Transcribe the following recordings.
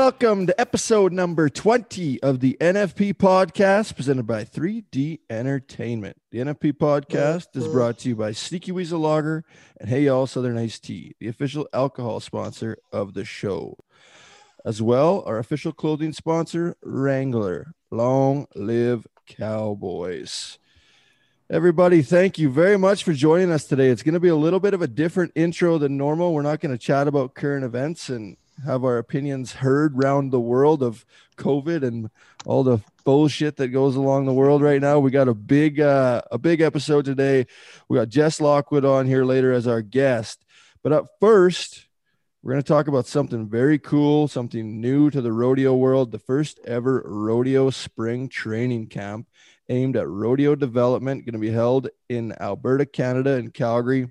Welcome to episode number 20 of the NFP podcast presented by 3D Entertainment. The NFP podcast is brought to you by Sneaky Weasel Lager and Hey Y'all Southern Iced Tea, the official alcohol sponsor of the show. As well, our official clothing sponsor, Wrangler. Long live Cowboys. Everybody, thank you very much for joining us today. It's going to be a little bit of a different intro than normal. We're not going to chat about current events and have our opinions heard round the world of COVID and all the bullshit that goes along the world right now. We got a big uh, a big episode today. We got Jess Lockwood on here later as our guest. But up first, we're going to talk about something very cool, something new to the rodeo world, the first ever rodeo spring training camp aimed at rodeo development going to be held in Alberta, Canada in Calgary.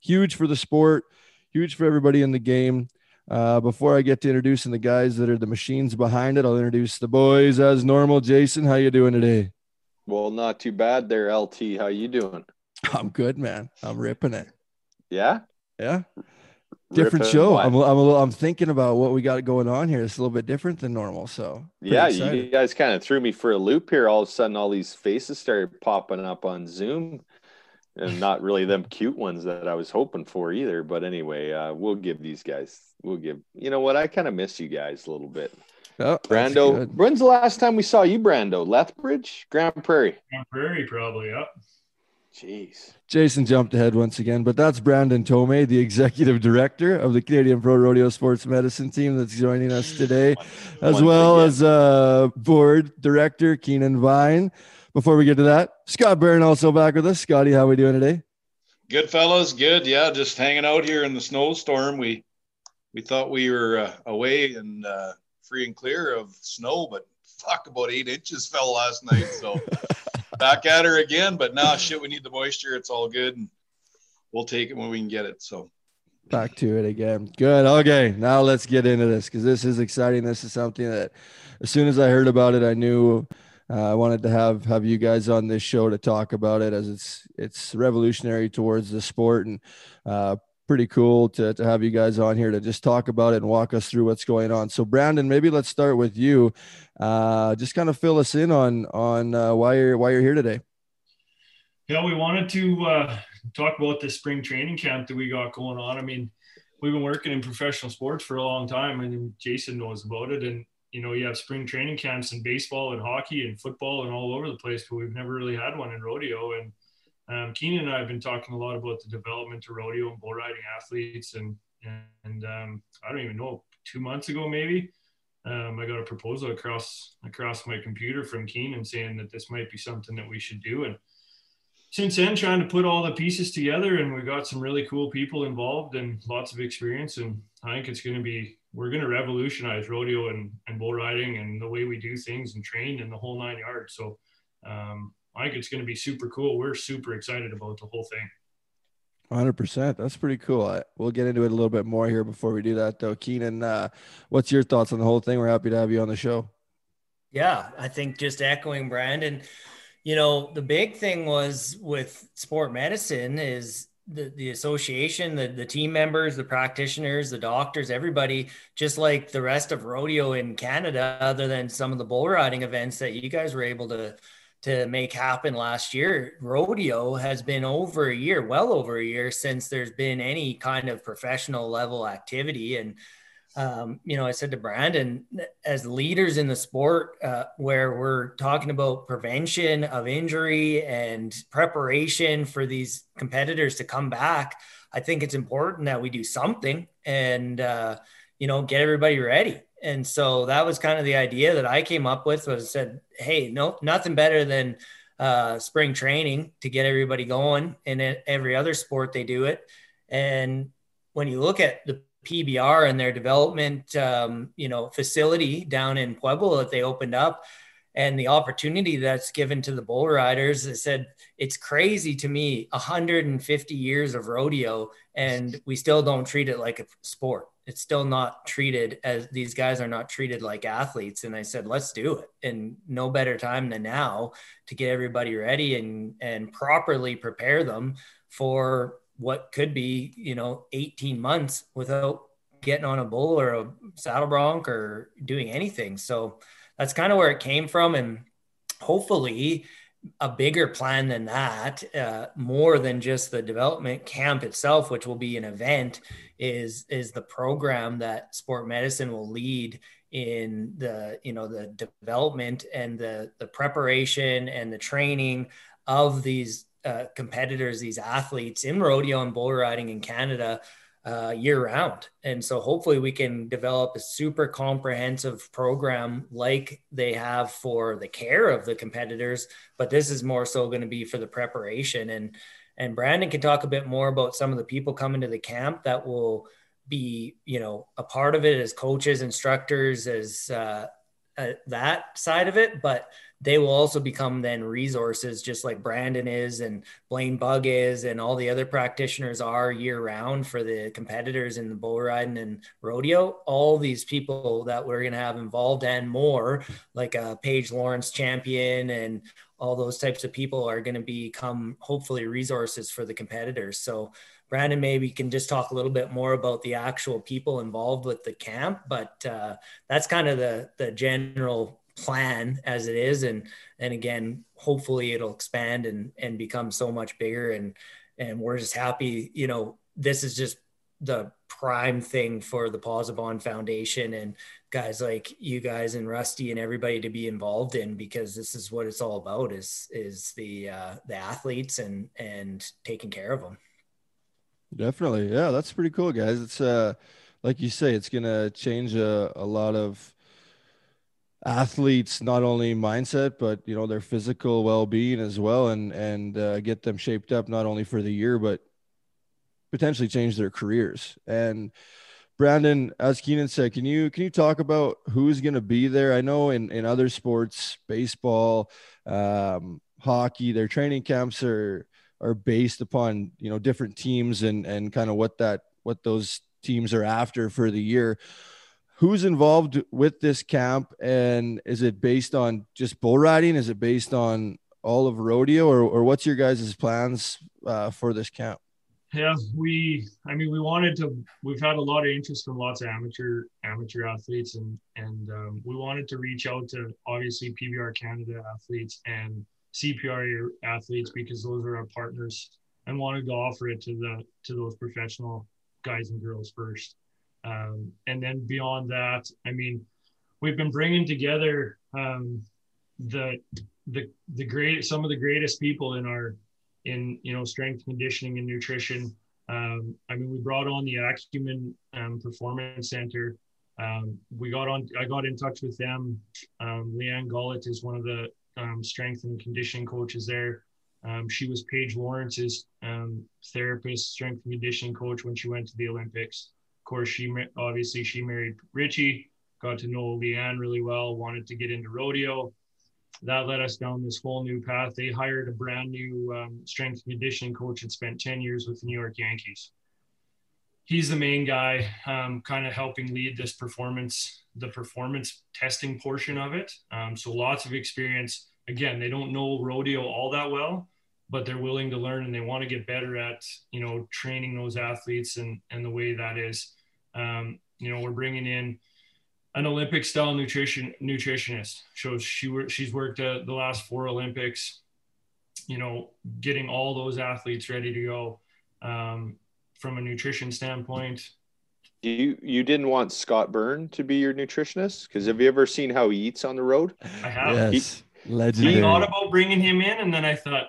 Huge for the sport, huge for everybody in the game. Uh, before I get to introducing the guys that are the machines behind it, I'll introduce the boys as normal. Jason, how you doing today? Well, not too bad there, LT. How you doing? I'm good, man. I'm ripping it. Yeah. Yeah. Different Ripping show. what? I'm, I'm a little, I'm thinking about what we got going on here. It's a little bit different than normal. So Yeah, excited. you guys kind of threw me for a loop here. All of a sudden, all these faces started popping up on Zoom, and not really them cute ones that I was hoping for either. But anyway, uh, we'll give these guys. We'll give. You know what? I kind of miss you guys a little bit. Oh, Brando, when's the last time we saw you, Brando? Lethbridge, Grande Prairie. Grande Prairie, probably. Yep. Jeez. Jason jumped ahead once again, but that's Brandon Tomei, the executive director of the Canadian Pro Rodeo Sports Medicine team that's joining us today, as Once well again. as uh, board director Keenan Vine. Before we get to that, Scott Byrne also back with us. Scotty, how are we doing today? Good fellas, good. Yeah, just hanging out here in the snowstorm. We we thought we were uh, away and uh, free and clear of snow, but fuck, about eight inches fell last night. So back at her again. But nah, shit, we need the moisture. It's all good, and we'll take it when we can get it. So Back to it again. Good. Okay, now let's get into this because this is exciting. This is something that, as soon as I heard about it, I knew uh, I wanted to have have you guys on this show to talk about it as it's it's revolutionary towards the sport and uh, pretty cool to to have you guys on here to just talk about it and walk us through what's going on. So, Brandon, maybe let's start with you. Uh, just kind of fill us in on on uh, why you're why you're here today. Yeah, we wanted to uh, talk about the spring training camp that we got going on. I mean, we've been working in professional sports for a long time, and Jason knows about it. And you know, you have spring training camps in baseball and hockey and football and all over the place, but we've never really had one in rodeo. And um, Keenan and I have been talking a lot about the development of rodeo and bull riding athletes. And and um, I don't even know, two months ago maybe, um, I got a proposal across across my computer from Keenan saying that this might be something that we should do. And since then, trying to put all the pieces together, and we've got some really cool people involved and lots of experience. And I think it's going to be we're going to revolutionize rodeo and, and bull riding and the way we do things and train and the whole nine yards. So um, I think it's going to be super cool. We're super excited about the whole thing. 100%. That's pretty cool. I, we'll get into it a little bit more here before we do that, though. Keenan, uh, what's your thoughts on the whole thing? We're happy to have you on the show. Yeah, I think just echoing Brandon, you know, the big thing was with sport medicine is the, the association, the, the team members, the practitioners, the doctors, everybody, just like the rest of rodeo in Canada, other than some of the bull riding events that you guys were able to to make happen last year. Rodeo has been over a year, well over a year since there's been any kind of professional level activity. And um, you know, I said to Brandon, as leaders in the sport, uh, where we're talking about prevention of injury and preparation for these competitors to come back, I think it's important that we do something and, uh, you know, get everybody ready. And so that was kind of the idea that I came up with was said, Hey, no, nothing better than uh, spring training to get everybody going. And in every other sport, they do it. And when you look at the PBR and their development, um, you know, facility down in Pueblo that they opened up, and the opportunity that's given to the bull riders, I said it's crazy to me. 150 years of rodeo, and we still don't treat it like a sport. It's still not treated as these guys are not treated like athletes. And I said, let's do it. And no better time than now to get everybody ready and and properly prepare them for what could be, you know, 18 months without getting on a bull or a saddle bronc or doing anything. So that's kind of where it came from. And hopefully, a bigger plan than that, uh, more than just the development camp itself, which will be an event, is is the program that sport medicine will lead in the you know the development and the the preparation and the training of these uh, competitors, these athletes in rodeo and bull riding in Canada uh, year round. And so hopefully we can develop a super comprehensive program like they have for the care of the competitors, but this is more so going to be for the preparation. And and Brandon can talk a bit more about some of the people coming to the camp that will be, you know, a part of it as coaches, instructors, as uh, uh, that side of it. But they will also become then resources just like Brandon is and Blaine Bug is and all the other practitioners are year round for the competitors in the bull riding and rodeo. All these people that we're going to have involved and more like a Paige Lawrence champion and all those types of people are going to become hopefully resources for the competitors. So Brandon maybe can just talk a little bit more about the actual people involved with the camp, but uh, that's kind of the the general plan as it is and and again hopefully it'll expand and and become so much bigger and and we're just happy you know this is just the prime thing for the Pozzebon Foundation and guys like you guys and Rusty and everybody to be involved in because this is what it's all about is is the uh, the athletes and and taking care of them. Definitely, yeah, that's pretty cool, guys. It's uh, like you say, it's gonna change a, a lot of athletes not only mindset but you know their physical well-being as well and and uh, get them shaped up not only for the year but potentially change their careers. And brandon as keenan said can you can you talk about who's going to be there? I know in in other sports baseball um, hockey their training camps are are based upon you know different teams and and kind of what that what those teams are after for the year who's involved with this camp? And is it based on just bull riding? Is it based on all of rodeo? Or, or what's your guys' plans uh, for this camp? Yeah we i mean we wanted to we've had a lot of interest from lots of amateur amateur athletes and and um, we wanted to reach out to obviously pbr canada athletes and cpr athletes because those are our partners and wanted to offer it to the to those professional guys and girls first um, and then beyond that, I mean, we've been bringing together um, the the the great some of the greatest people in our in you know strength conditioning and nutrition. Um, I mean, we brought on the Acumen um, Performance Center. Um, we got on. I got in touch with them. Um, Leanne Gullett is one of the strength and conditioning coaches there. She was Paige Lawrence's therapist, strength and conditioning coach when she went to the Olympics. Course, she obviously she married Richie, got to know Leanne really well, wanted to get into rodeo. That led us down this whole new path. They hired a brand new um, strength and conditioning coach and spent 10 years with the New York Yankees. He's the main guy, um, kind of helping lead this performance, the performance testing portion of it. Um, so lots of experience. Again, they don't know rodeo all that well, but they're willing to learn and they want to get better at you know training those athletes and and the way that is um, you know we're bringing in an olympic style nutrition nutritionist so she she's worked at the last four olympics you know getting all those athletes ready to go um, from a nutrition standpoint you you didn't want Scott Byrne to be your nutritionist because have you ever seen how he eats on the road? I have. Yes, he, legendary. I thought about bringing him in, and then I thought,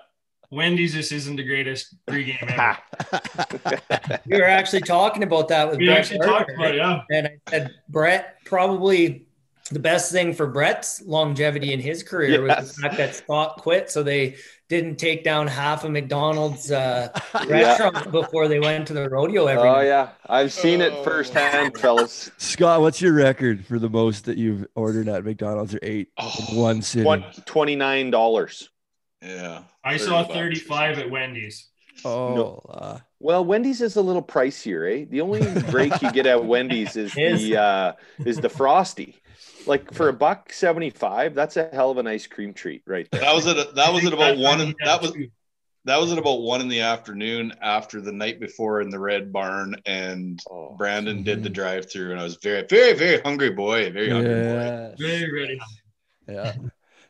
Wendy's this isn't the greatest pregame ever. we were actually talking about that with we Brett actually talked about it, yeah. And I said Brett probably the best thing for Brett's longevity in his career yes. was the fact that Scott quit, so they didn't take down half of McDonald's uh, restaurant yeah. before they went to the rodeo every. Oh night. yeah, I've seen it firsthand, fellas. Scott, what's your record for the most that you've ordered at McDonald's or ate oh, in one city? Twenty nine dollars. Yeah. I saw 35 at Wendy's. Oh, no. uh, well, Wendy's is a little pricier, eh? The only break you get at Wendy's is the uh, is the frosty. Like for a buck seventy five, that's a hell of an ice cream treat, right there. That was it. That was it about one. And that was that was at about one in the afternoon after the night before in the red barn and Oh, brandon did the Mhm. drive through and i was very very very hungry boy very hungry boy Yeah, Very ready. yeah,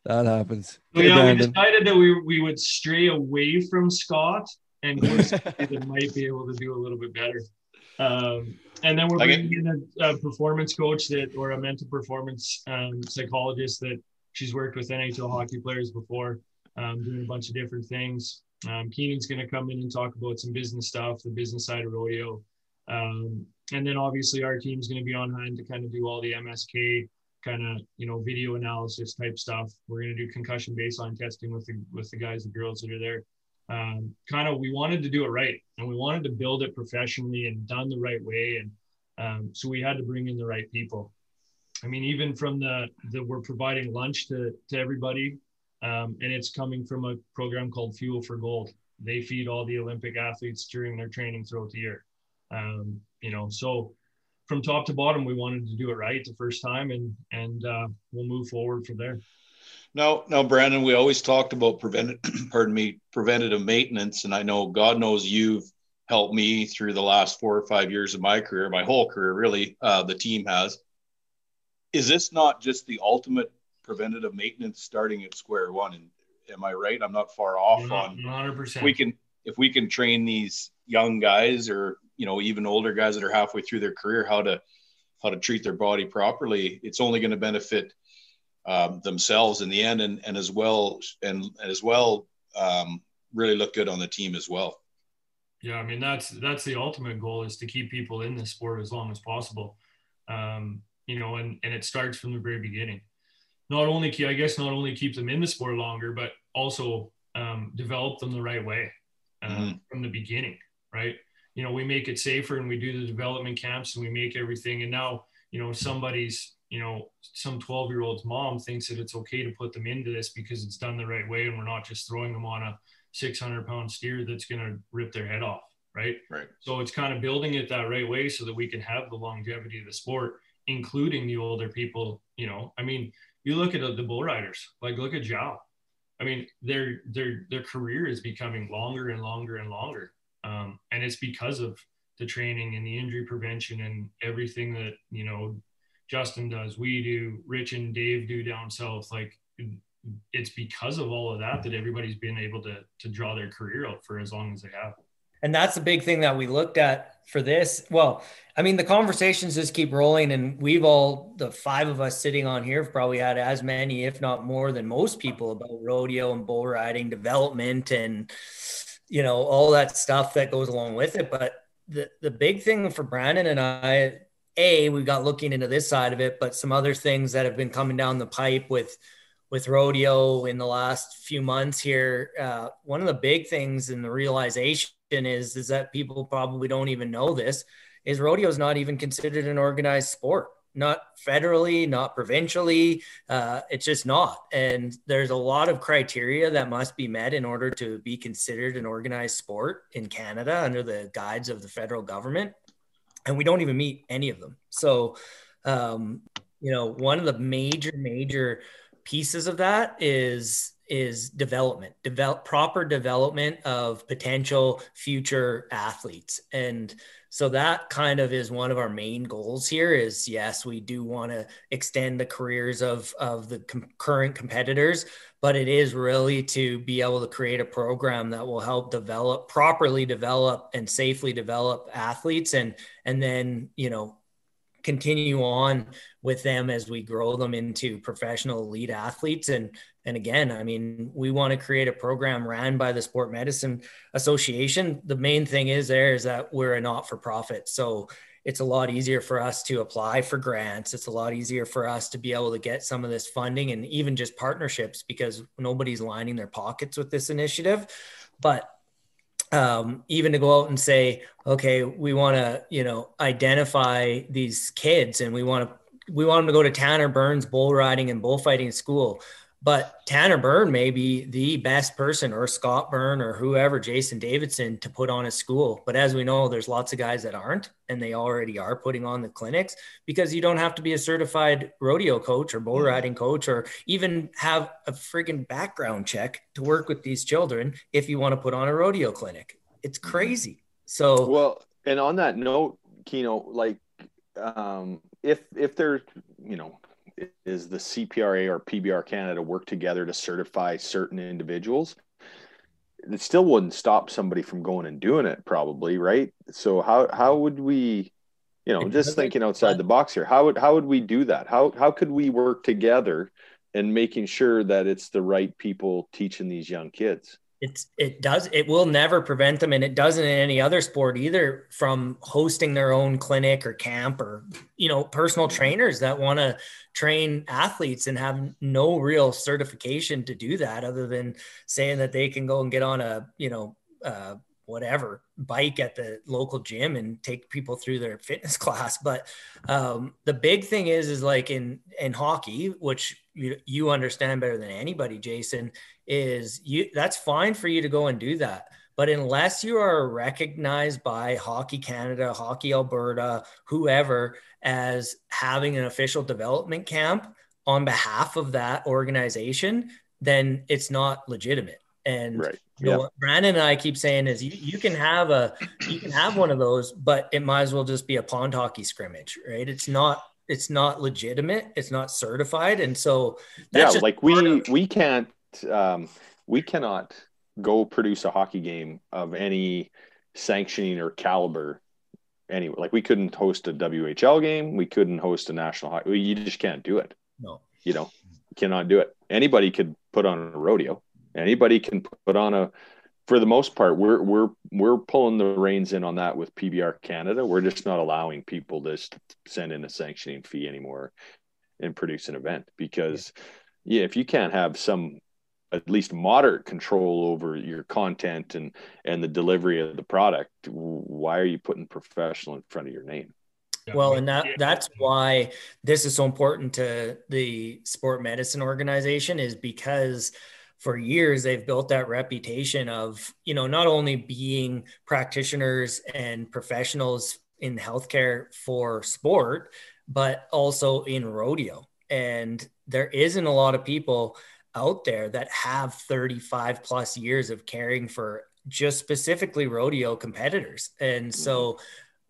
that happens. So Okay, yeah, we decided that we we would stray away from Scott and go somebody that might be able to do a little bit better. Um, and then we're Like it- bringing in a, a performance coach that or a mental performance um, psychologist that she's worked with NHL hockey players before, um, doing a bunch of different things. Um, Keenan's going to come in and talk about some business stuff, the business side of rodeo. Um, and then obviously our team's going to be on hand to kind of do all the MSK kind of you know video analysis type stuff. We're going to do concussion baseline testing with the with the guys and girls that are there. Um, kind of we wanted to do it right and we wanted to build it professionally and done the right way and um, so we had to bring in the right people. I mean, even from the the we're providing lunch to to everybody, um, and it's coming from a program called Fuel for Gold. They feed all the Olympic athletes during their training throughout the year. Um, you know, so from top to bottom, we wanted to do it right the first time, and and uh, we'll move forward from there. No, no, Brandon. We always talked about prevent, pardon me, preventative maintenance, and I know God knows you've helped me through the last four or five years of my career, my whole career, really. Uh, the team has. Is this not just the ultimate preventative maintenance, starting at square one? And am I right? I'm not far off on. One hundred percent. We can, if we can train these young guys, or you know, even older guys that are halfway through their career, how to how to treat their body properly. It's only going to benefit um, themselves in the end, and, and as well and, and as well um, really look good on the team as well. Yeah, I mean that's that's the ultimate goal is to keep people in the sport as long as possible. Um, you know, and and it starts from the very beginning. Not only I guess, not only keep them in the sport longer, but also um, develop them the right way uh, Mhm. from the beginning, right? You know, we make it safer and we do the development camps and we make everything. And now, you know, somebody's, you know, some 12 year old's mom thinks that it's okay to put them into this because it's done the right way and we're not just throwing them on a 600 pound steer that's going to rip their head off, right? Right. So it's kind of building it that right way so that we can have the longevity of the sport, including the older people. You know, I mean, you look at the bull riders, like look at Zhao. I mean, their their their career is becoming longer and longer and longer, um, and it's because of the training and the injury prevention and everything that you know Justin does, we do, Rich and Dave do down south. Like it's because of all of that that everybody's been able to to draw their career out for as long as they have. And that's the big thing that we looked at for this. Well, I mean, the conversations just keep rolling, and we've all, the five of us sitting on here, have probably had as many, if not more, than most people about rodeo and bull riding development and, you know, all that stuff that goes along with it. But the, the big thing for Brandon and I, A, we got looking into this side of it, but some other things that have been coming down the pipe with, with rodeo in the last few months here. Uh, one of the big things in the realization is is that people probably don't even know this is rodeo is not even considered an organized sport not federally not provincially uh, it's just not. And there's a lot of criteria that must be met in order to be considered an organized sport in canada under the guides of the federal government. And we don't even meet any of them. So um, you know one of the major major pieces of that is is development, develop proper development of potential future athletes. And so that kind of is one of our main goals here is yes, we do want to extend the careers of, of the com- current competitors, but it is really to be able to create a program that will help develop properly develop and safely develop athletes and, and then, you know, continue on with them as we grow them into professional elite athletes. And and again i mean we want to create a program ran by the sport medicine association. The main thing is there is that we're a not-for-profit. So it's a lot easier for us to apply for grants. It's a lot easier for us to be able to get some of this funding and even just partnerships because nobody's lining their pockets with this initiative. But um, even to go out and say, okay, we want to, you know, identify these kids and we want to, we want them to go to Tanner Byrne's bull riding and bullfighting school. But Tanner Byrne may be the best person, or Scott Byrne, or whoever, Jason Davidson, to put on a school. But as we know, there's lots of guys that aren't, and they already are putting on the clinics because you don't have to be a certified rodeo coach or bull riding coach, or even have a friggin' background check to work with these children if you want to put on a rodeo clinic. It's crazy. So, well, and on that note, Keno, like, um, if if they're, you know, is the CPRA or PBR Canada work together to certify certain individuals, it still wouldn't stop somebody from going and doing it, probably, right? So how how would we, you know, just thinking outside the box here, how would how would we do that? How how could we work together and making sure that it's the right people teaching these young kids? It's it does it will never prevent them and it doesn't in any other sport either from hosting their own clinic or camp or you know personal trainers that want to train athletes and have no real certification to do that other than saying that they can go and get on a you know uh, whatever bike at the local gym and take people through their fitness class. But um, the big thing is is like in in hockey which you, you understand better than anybody jason is you that's fine for you to go and do that. But unless you are recognized by hockey canada hockey alberta whoever as having an official development camp on behalf of that organization then it's not legitimate. And right. you know, what Brandon and I keep saying is you, you can have a you can have one of those, but it might as well just be a pond hockey scrimmage, right? It's not it's not legitimate, it's not certified, and so yeah, like we of- we can't um, we cannot go produce a hockey game of any sanctioning or caliber anyway. Like we couldn't host a WHL game, we couldn't host a national hockey. You just can't do it. No, you know, cannot do it. Anybody could put on a rodeo. Anybody can put on a. For the most part, we're we're we're pulling the reins in on that with PBR Canada. We're just not allowing people to send in a sanctioning fee anymore and produce an event because yeah, yeah if you can't have some at least moderate control over your content and and the delivery of the product why are you putting professional in front of your name? Well and that that's why this is so important to the sport medicine organization is because for years they've built that reputation of you know not only being practitioners and professionals in healthcare for sport but also in rodeo. And there isn't a lot of people out there that have 35 plus years of caring for just specifically rodeo competitors. And so mm-hmm.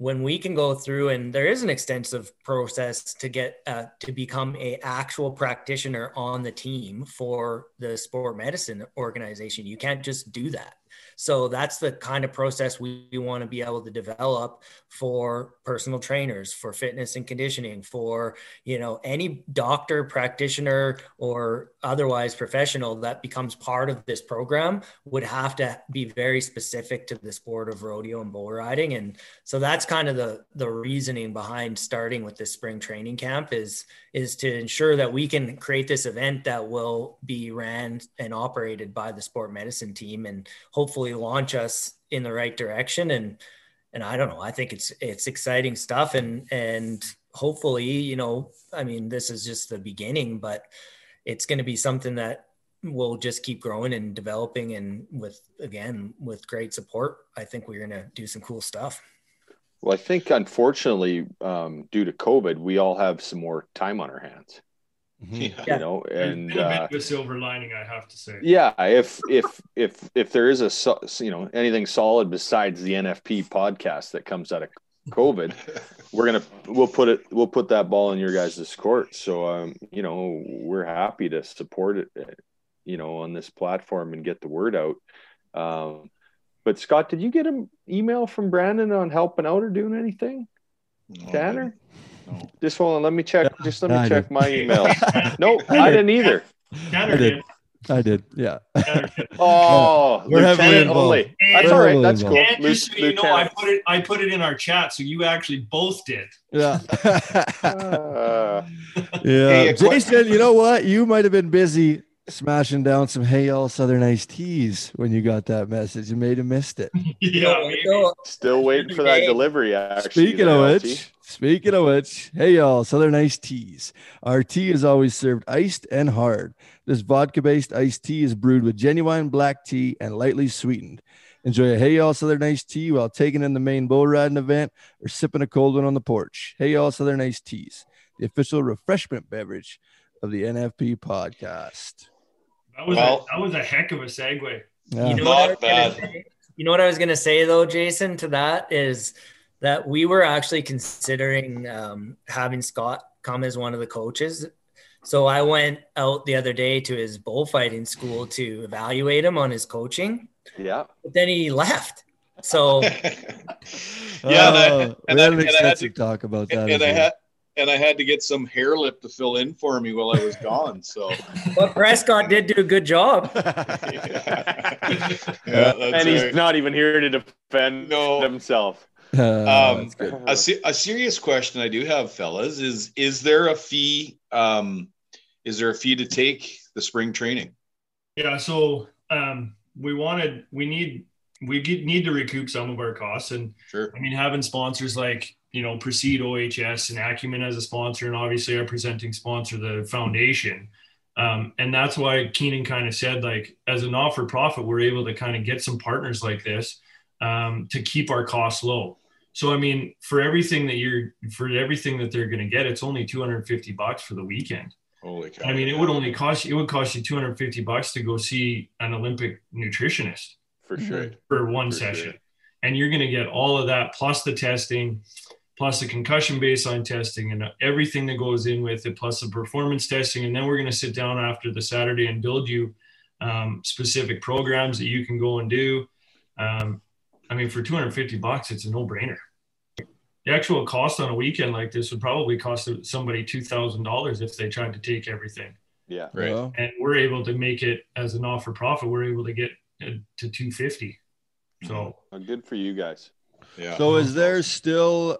when we can go through and there is an extensive process to get uh, to become a actual practitioner on the team for the sport medicine organization you can't just do that so that's the kind of process we, we want to be able to develop for personal trainers, for fitness and conditioning, for you know any doctor, practitioner, or otherwise professional that becomes part of this program would have to be very specific to the sport of rodeo and bull riding. And so that's kind of the the reasoning behind starting with this spring training camp is is to ensure that we can create this event that will be ran and operated by the sport medicine team and hopefully hopefully launch us in the right direction and and I don't know I think it's it's exciting stuff and and hopefully you know I mean this is just the beginning but it's going to be something that will just keep growing and developing and with again with great support I think we're going to do some cool stuff. Well, I think unfortunately, um, due to COVID, we all have some more time on our hands. Mm-hmm. Yeah. You know, and uh, a silver lining, I have to say. Yeah, if if if if there is a you know anything solid besides the NFP podcast that comes out of COVID, we're gonna we'll put it we'll put that ball in your guys' court. So um, you know, we're happy to support it, you know, on this platform and get the word out. Um, but Scott, did you get an email from Brandon on helping out or doing anything? No, Tanner? No. Just hold on. Let me check. Just let me I check did. my email. no, I didn't either. I did. I did. Yeah. oh, we're heavily involved. Only. That's all right. That's cool. And just so you know, I put it. I put it in our chat, so you actually both did. Yeah. uh, yeah. Hey, Jason, you know what? You might have been busy smashing down some Hey Y'all Southern Iced Teas when you got that message. You may have missed it. yeah, still waiting for that delivery. Actually, speaking of which, Speaking of which, hey y'all, Southern Iced Teas. Our tea is always served iced and hard. This vodka based iced tea is brewed with genuine black tea and lightly sweetened. Enjoy a Hey Y'all Southern Iced Tea while taking in the main bull riding event or sipping a cold one on the porch. Hey Y'all Southern Iced Teas, the official refreshment beverage of the NFP podcast. That was Well- a, that was a heck of a segue. Yeah. You know, Not what I was bad. gonna say? you know what I was going to say though, Jason, to that is that we were actually considering um, having Scott come as one of the coaches. So I went out the other day to his bullfighting school to evaluate him on his coaching, Yeah. but then he left. So yeah, and I, Oh, and we I- had an and I had extensive to- talk about that. and as I had and I had to get some hair lip to fill in for me while I was gone. So but Prescott did do a good job. yeah, that's and he's right. not even here to defend No. himself. Uh, Um, a, a serious question I do have, fellas, is is there a fee? Um, is there a fee to take the spring training? Yeah, so um, we wanted, we need, we get, need to recoup some of our costs, and Sure. I mean, having sponsors like you know Proceed OHS and Acumen as a sponsor, and obviously our presenting sponsor, the foundation, um, and that's why Keenan kind of said like, as a not for profit, we're able to kind of get some partners like this um, to keep our costs low. So I mean, for everything that you're, for everything that they're going to get, it's only 250 bucks for the weekend. Holy cow! I mean, it would only cost you, it would cost you 250 bucks to go see an Olympic nutritionist For sure. for one For session. sure. And you're going to get all of that plus the testing, plus the concussion baseline testing and everything that goes in with it, plus the performance testing. And then we're going to sit down after the Saturday and build you um, specific programs that you can go and do. Um, I mean, for 250 bucks, it's a no brainer. The actual cost on a weekend like this would probably cost somebody $2,000 if they tried to take everything Yeah. Right. Well, and we're able to make it as an offer profit. We're able to get to 250. So Well, good for you guys. Yeah. So is there still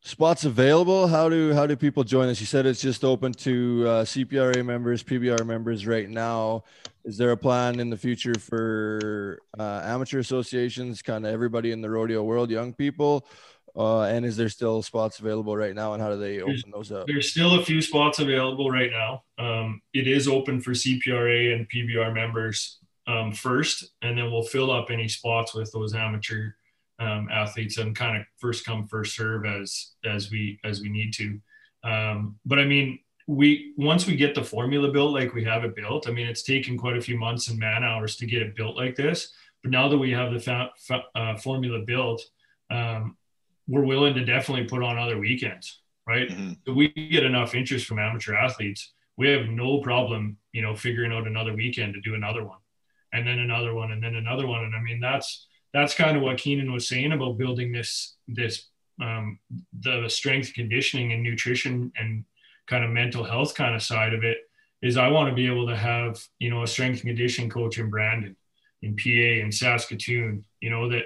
spots available? How do how do people join us? You said it's just open to uh, CPRA members, PBR members right now. Is there a plan in the future for uh, amateur associations, kind of everybody in the rodeo world, young people? Uh, and is there still spots available right now? And how do they open those up? there's still a few spots available right now. Um, it is open for CPRA and PBR members um, first, and then we'll fill up any spots with those amateur um, athletes and kind of first come first serve as as we as we need to. Um, but I mean, we once we get the formula built like we have it built, I mean, it's taken quite a few months and man hours to get it built like this. But now that we have the fa- fa- uh, formula built, um, we're willing to definitely put on other weekends, right? Mhm. we get enough interest from amateur athletes, we have no problem, you know, figuring out another weekend to do another one, and then another one, and then another one. And I mean, that's that's kind of what Keenan was saying about building this this um, the strength conditioning and nutrition and kind of mental health kind of side of it. Is I want to be able to have you know a strength and conditioning coach in Brandon, in PA, in Saskatoon. You know that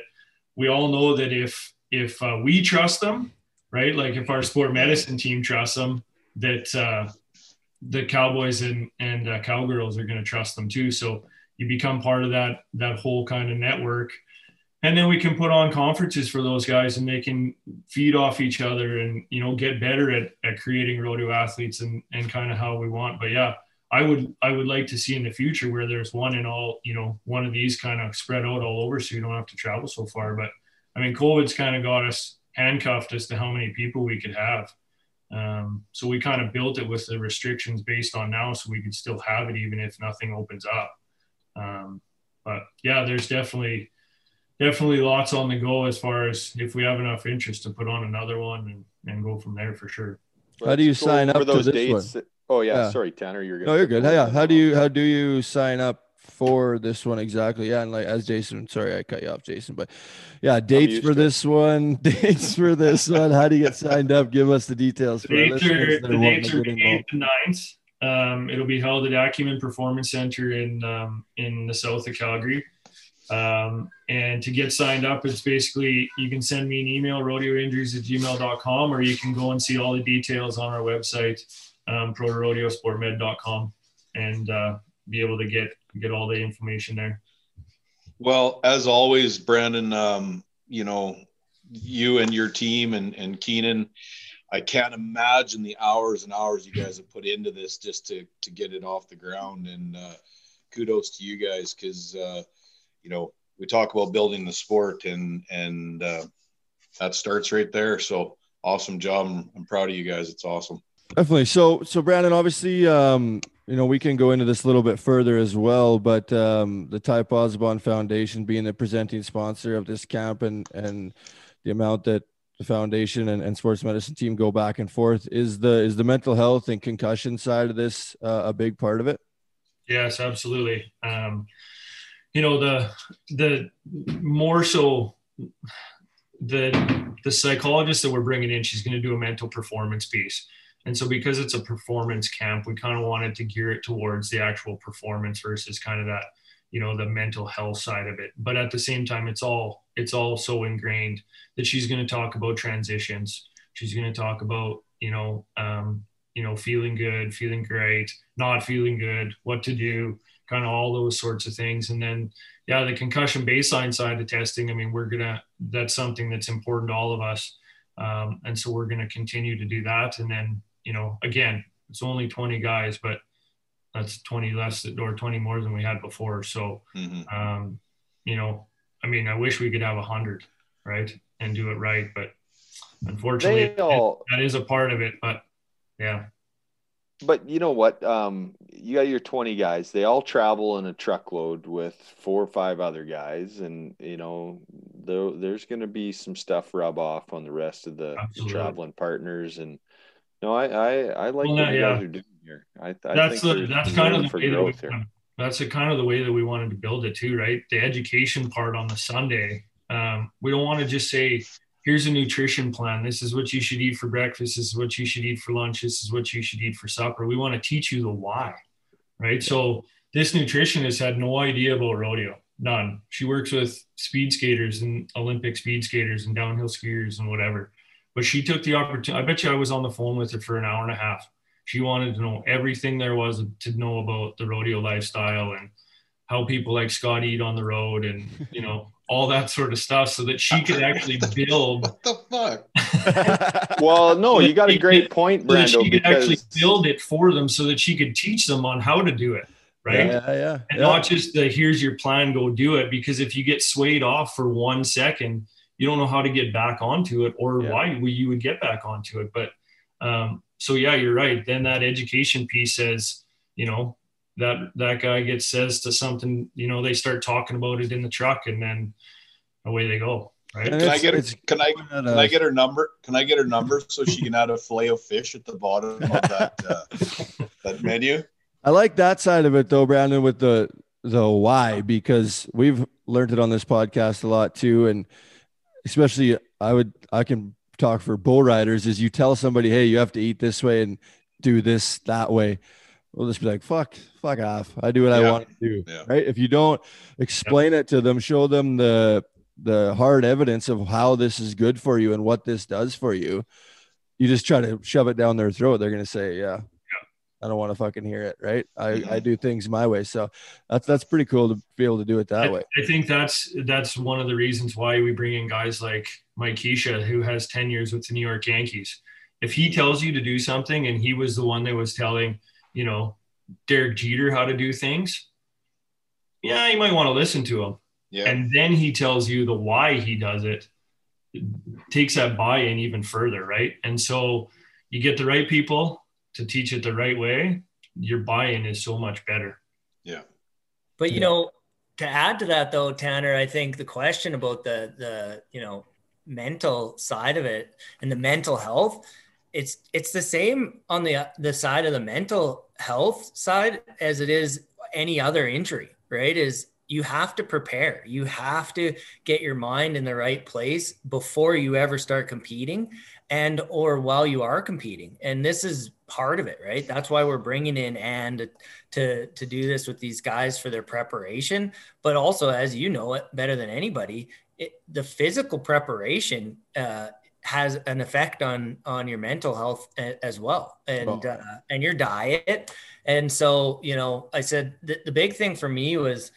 we all know that if if uh, we trust them right? Like if our sport medicine team trusts them, that uh, the Cowboys and and uh, Cowgirls are going to trust them too. So you become part of that that whole kind of network, and then we can put on conferences for those guys, and they can feed off each other and you know get better at at creating rodeo athletes and and kind of how we want. But yeah. I would I would like to see in the future where there's one in all you know one of these kind of spread out all over so you don't have to travel so far. But I mean, COVID's kind of got us handcuffed as to how many people we could have. Um, so we kind of built it with the restrictions based on now, so we could still have it even if nothing opens up. Um, but yeah, there's definitely definitely lots on the go as far as if we have enough interest to put on another one and, and go from there for sure. How do you Let's sign up to those this dates. Oh yeah, Yeah. sorry, Tanner. You're good. No, you're good. Yeah, how do you how do you sign up for this one exactly? Yeah, and like as Jason, sorry I cut you off, Jason, but yeah, dates for to it. this one, dates for this one. How do you get signed up? Give us the details The for our dates are, the are dates are 8th and 9th. Um, it'll be held at Acumen Performance Center in um, in the south of Calgary. Um, and to get signed up, it's basically you can send me an email, rodeoinjuries at gmail.com, or you can go and see all the details on our website, um, prorodeosportmed.com, and uh, be able to get get all the information there. Well, as always, Brandon, um, you know, you and your team and and Keenan. I can't imagine the hours and hours you guys have put into this just to to get it off the ground. And uh, kudos to you guys because uh, you know we talk about building the sport and and uh, that starts right there. So awesome job! I'm, I'm proud of you guys. It's awesome. Definitely. So, so Brandon, obviously, um, you know, we can go into this a little bit further as well, but um, the Ty Pozzebon Foundation being the presenting sponsor of this camp and and the amount that the foundation and, and sports medicine team go back and forth is the is the mental health and concussion side of this uh, a big part of it. Yes, absolutely. Um, you know the the more so the the psychologist that we're bringing in, she's going to do a mental performance piece. And so, because it's a performance camp, we kind of wanted to gear it towards the actual performance versus kind of that, you know, the mental health side of it. But at the same time, it's all it's all so ingrained that she's going to talk about transitions. She's going to talk about, you know, um, you know, feeling good, feeling great, not feeling good, what to do, kind of all those sorts of things. And then, yeah, the concussion baseline side of testing. I mean, we're gonna that's something that's important to all of us. Um, and so we're going to continue to do that. And then you know, again, it's only 20 guys, but that's 20 less or 20 more than we had before. So, mm-hmm. um, you know, I mean, I wish we could have a hundred, right, and do it right, but unfortunately, all, that is a part of it. But yeah. But you know what? Um, you got your 20 guys. They all travel in a truckload with four or five other guys, and you know, there, there's going to be some stuff rub off on the rest of the, the traveling partners, and no, I I, I like well, what you yeah. guys are doing here. I, I that's the, that's kind of the way that we, here. that's the kind of the way that we wanted to build it too, right? The education part on the Sunday. Um, we don't want to just say, "Here's a nutrition plan. This is what you should eat for breakfast. This is what you should eat for lunch. This is what you should eat for supper." We want to teach you the why, right? So this nutritionist had no idea about rodeo, none. She works with speed skaters and Olympic speed skaters and downhill skiers and whatever but she took the opportunity. I bet you I was on the phone with her for an hour and a half. She wanted to know everything there was to know about the rodeo lifestyle and how people like Scott eat on the road and, you know, all that sort of stuff so that she could actually build. what the fuck? well, no, you got a great point, Brando. So she could because... actually build it for them so that she could teach them on how to do it. Right. Yeah, yeah. And yeah. not just the here's your plan, go do it. Because if you get swayed off for one second, you don't know how to get back onto it or yeah. why you would get back onto it. But um, so yeah, you're right. Then that education piece says, you know, that that guy gets says to something, you know, they start talking about it in the truck, and then away they go. Right? Can I get her, can I can I get her number? Can I get her number so she can add a fillet of fish at the bottom of that uh, that menu? I like that side of it though, Brandon, with the the why because we've learned it on this podcast a lot too, and especially I would I can talk for bull riders is you tell somebody, hey, you have to eat this way and do this that way. We'll just be like, fuck, fuck off. I do what yeah. I want to do. Yeah. Right. If you don't explain it to them, show them the the hard evidence of how this is good for you and what this does for you. You just try to shove it down their throat. They're gonna say, Yeah, I don't want to fucking hear it, right? I, mm-hmm. I do things my way. So that's that's pretty cool to be able to do it that I, way. I think that's that's one of the reasons why we bring in guys like Mike Kisha, who has 10 years with the New York Yankees. If he tells you to do something and he was the one that was telling, you know, Derek Jeter how to do things, yeah, you might want to listen to him. Yeah. And then he tells you the why he does it, it takes that buy-in even further, right? And so you get the right people to teach it the right way, your buy-in is so much better. Yeah. But you yeah. know, to add to that though, Tanner, I think the question about the the you know mental side of it and the mental health, it's it's the same on the the side of the mental health side as it is any other injury, right? Is you have to prepare. You have to get your mind in the right place before you ever start competing and or while you are competing. And this is part of it, right? That's why we're bringing in and to to do this with these guys for their preparation, but also as you know it better than anybody, it, the physical preparation uh, has an effect on on your mental health as well and oh. uh, and your diet and so you know i said the, the big thing for me was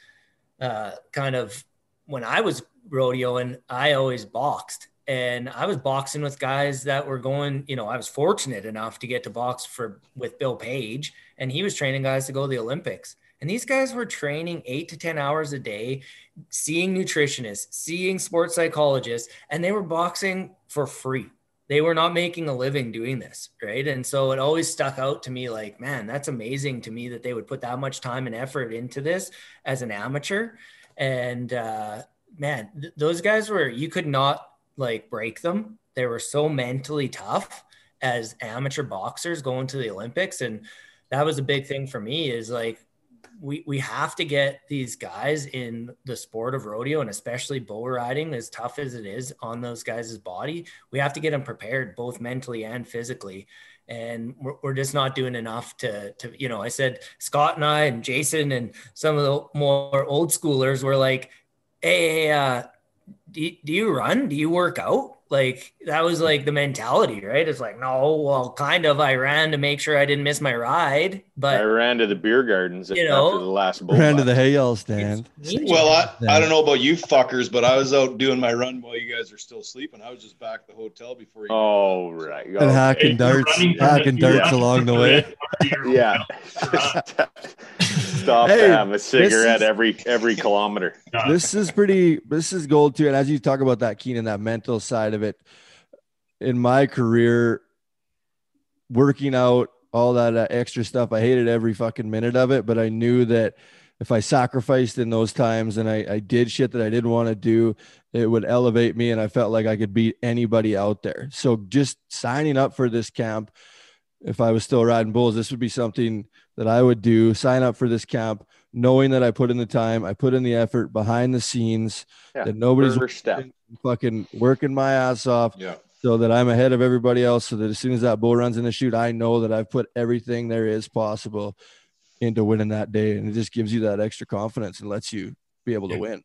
uh, kind of when i was rodeoing i always boxed and I was boxing with guys that were going, you know, I was fortunate enough to get to box for with Bill Page, and he was training guys to go to the Olympics. And these guys were training eight to 10 hours a day, seeing nutritionists, seeing sports psychologists, and they were boxing for free. They were not making a living doing this. Right. And so it always stuck out to me like, man, that's amazing to me that they would put that much time and effort into this as an amateur. And, uh, man, th- those guys were, you could not like break them. They were so mentally tough as amateur boxers going to the Olympics. And that was a big thing for me is like, we, we have to get these guys in the sport of rodeo and especially bull riding as tough as it is on those guys' body we have to get them prepared both mentally and physically. And we're, we're just not doing enough to to you know i said scott and i and jason and some of the more old schoolers were like hey uh, do, do you run? Do you work out like that was like the mentality, right? It's like, no, well, kind of. I ran to make sure I didn't miss my ride, but I ran to the beer gardens You know, after the last bull. Ran to run. the Hayel stand. Well, I, I don't know about you fuckers, but I was out doing my run while you guys are still sleeping. I was just back at the hotel before you. Oh right. And Okay. hacking darts, hacking the- darts you're along the way. Yeah. Stop Hey, to have a cigarette is- every every kilometer. This is pretty this is gold too. And as you talk about that keenan that mental side of it in my career working out all that uh, extra stuff i hated every fucking minute of it. But i knew that if i sacrificed in those times and i, I did shit that i didn't want to do it would elevate me and i felt like i could beat anybody out there. So just signing up for this camp if i was still riding bulls this would be something that i would do sign up for this camp knowing that I put in the time, I put in the effort behind the scenes, Yeah. that nobody's First step. fucking working my ass off Yeah. so that I'm ahead of everybody else. So that as soon as that bull runs in the chute, I know that I've put everything there is possible into winning that day. And it just gives you that extra confidence and lets you be able to win.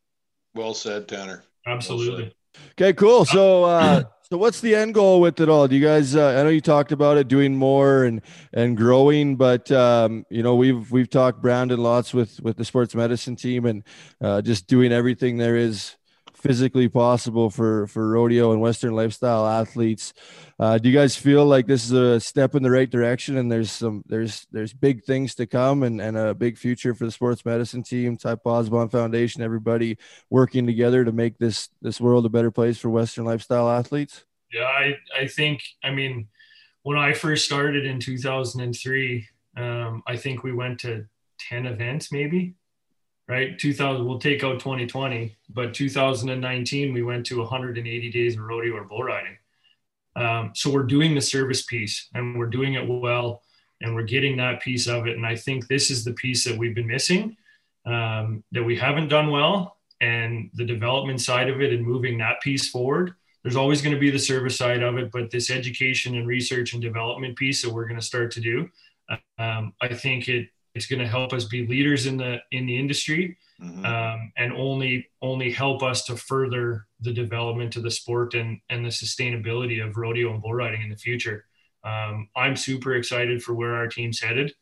Well said, Tanner. Absolutely. Okay, cool. So, uh, so what's the end goal with it all? Do you guys? Uh, I know you talked about it, doing more and and growing, but um, you know we've we've talked Brandon lots with with the sports medicine team and uh, just doing everything there is physically possible for for rodeo and Western lifestyle athletes. Uh, do you guys feel like this is a step in the right direction and there's some there's there's big things to come and, and a big future for the sports medicine team, type Posbon Foundation, everybody working together to make this this world a better place for Western lifestyle athletes? Yeah, I, I think, I mean, when I first started in 2003, um, I think we went to 10 events maybe, right? 2000, we'll take out 2020, but 2019, we went to 180 days of rodeo or bull riding. Um, so we're doing the service piece and we're doing it well and we're getting that piece of it. And I think this is the piece that we've been missing, um, that we haven't done well. And the development side of it and moving that piece forward there's always going to be the service side of it, but this education and research and development piece that we're going to start to do, um, I think it it's going to help us be leaders in the in the industry, Mhm. um, and only only help us to further the development of the sport and and the sustainability of rodeo and bull riding in the future. Um, I'm super excited for where our team's headed,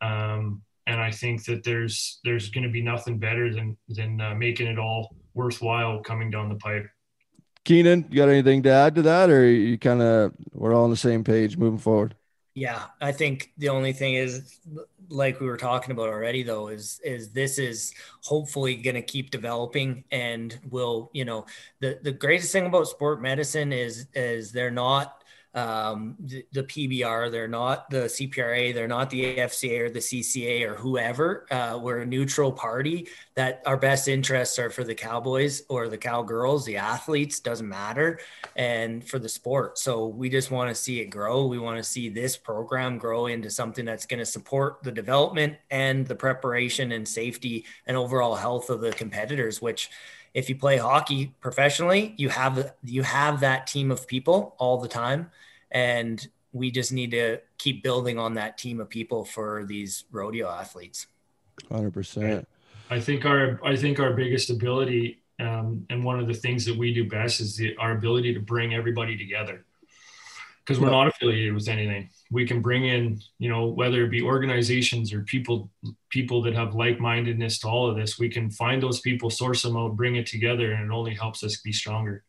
um, and I think that there's there's going to be nothing better than than uh, making it all worthwhile coming down the pipe. Keenan, you got anything to add to that, or you kind of we're all on the same page moving forward? Yeah, I think the only thing is, like we were talking about already, though, is is this is hopefully going to keep developing, and will you know the the greatest thing about sport medicine is is they're not um, the, the PBR, they're not the CPRA, they're not the FCA or the CCA or whoever. Uh, we're a neutral party that our best interests are for the Cowboys or the Cowgirls, the athletes, doesn't matter, and for the sport. So we just want to see it grow. We want to see this program grow into something that's going to support the development and the preparation and safety and overall health of the competitors, which if you play hockey professionally, you have you have that team of people all the time, and we just need to keep building on that team of people for these rodeo athletes. Hundred percent. I think our I think our biggest ability um, and one of the things that we do best is the, our ability to bring everybody together because we're not affiliated with anything. We can bring in, you know, whether it be organizations or people people that have like-mindedness to all of this. We can find those people, source them out, bring it together, and it only helps us be stronger.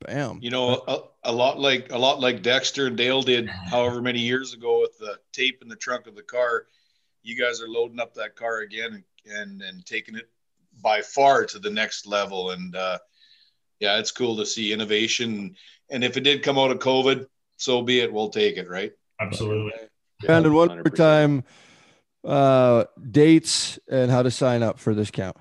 Bam. You know, a, a lot like a lot like Dexter and Dale did, however many years ago, with the tape in the trunk of the car. You guys are loading up that car again and and, and taking it by far to the next level. And uh, yeah, it's cool to see innovation. And if it did come out of COVID, so be it. We'll take it, right? Absolutely. Brandon, one more 100%. time, uh, dates and how to sign up for this camp.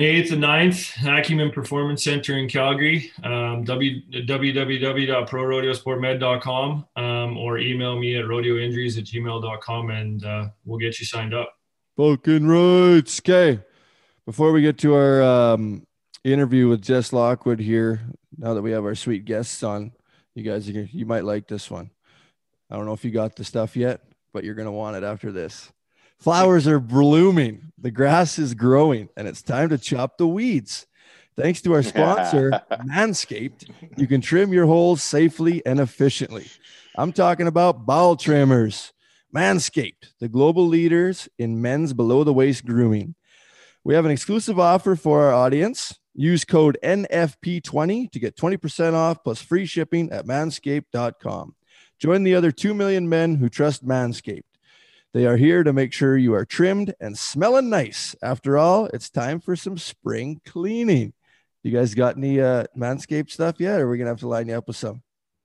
Eighth and 9th, Acumen Performance Center in Calgary. Um, w, www.prorodeosportmed.com um, or email me at rodeoinjuries at gmail.com and uh, we'll get you signed up. Fucking rights. Okay. Before we get to our um, interview with Jess Lockwood here, now that we have our sweet guests on, you guys, you might like this one. I don't know if you got the stuff yet, but you're going to want it after this. Flowers are blooming, the grass is growing, and it's time to chop the weeds. Thanks to our sponsor, Manscaped, you can trim your holes safely and efficiently. I'm talking about bowel trimmers. Manscaped, the global leaders in men's below the waist grooming. We have an exclusive offer for our audience. Use code NFP20 to get 20% off plus free shipping at manscaped.com. Join the other 2 million men who trust Manscaped. They are here to make sure you are trimmed and smelling nice. After all, it's time for some spring cleaning. You guys got any uh, Manscaped stuff yet? Or are we going to have to line you up with some?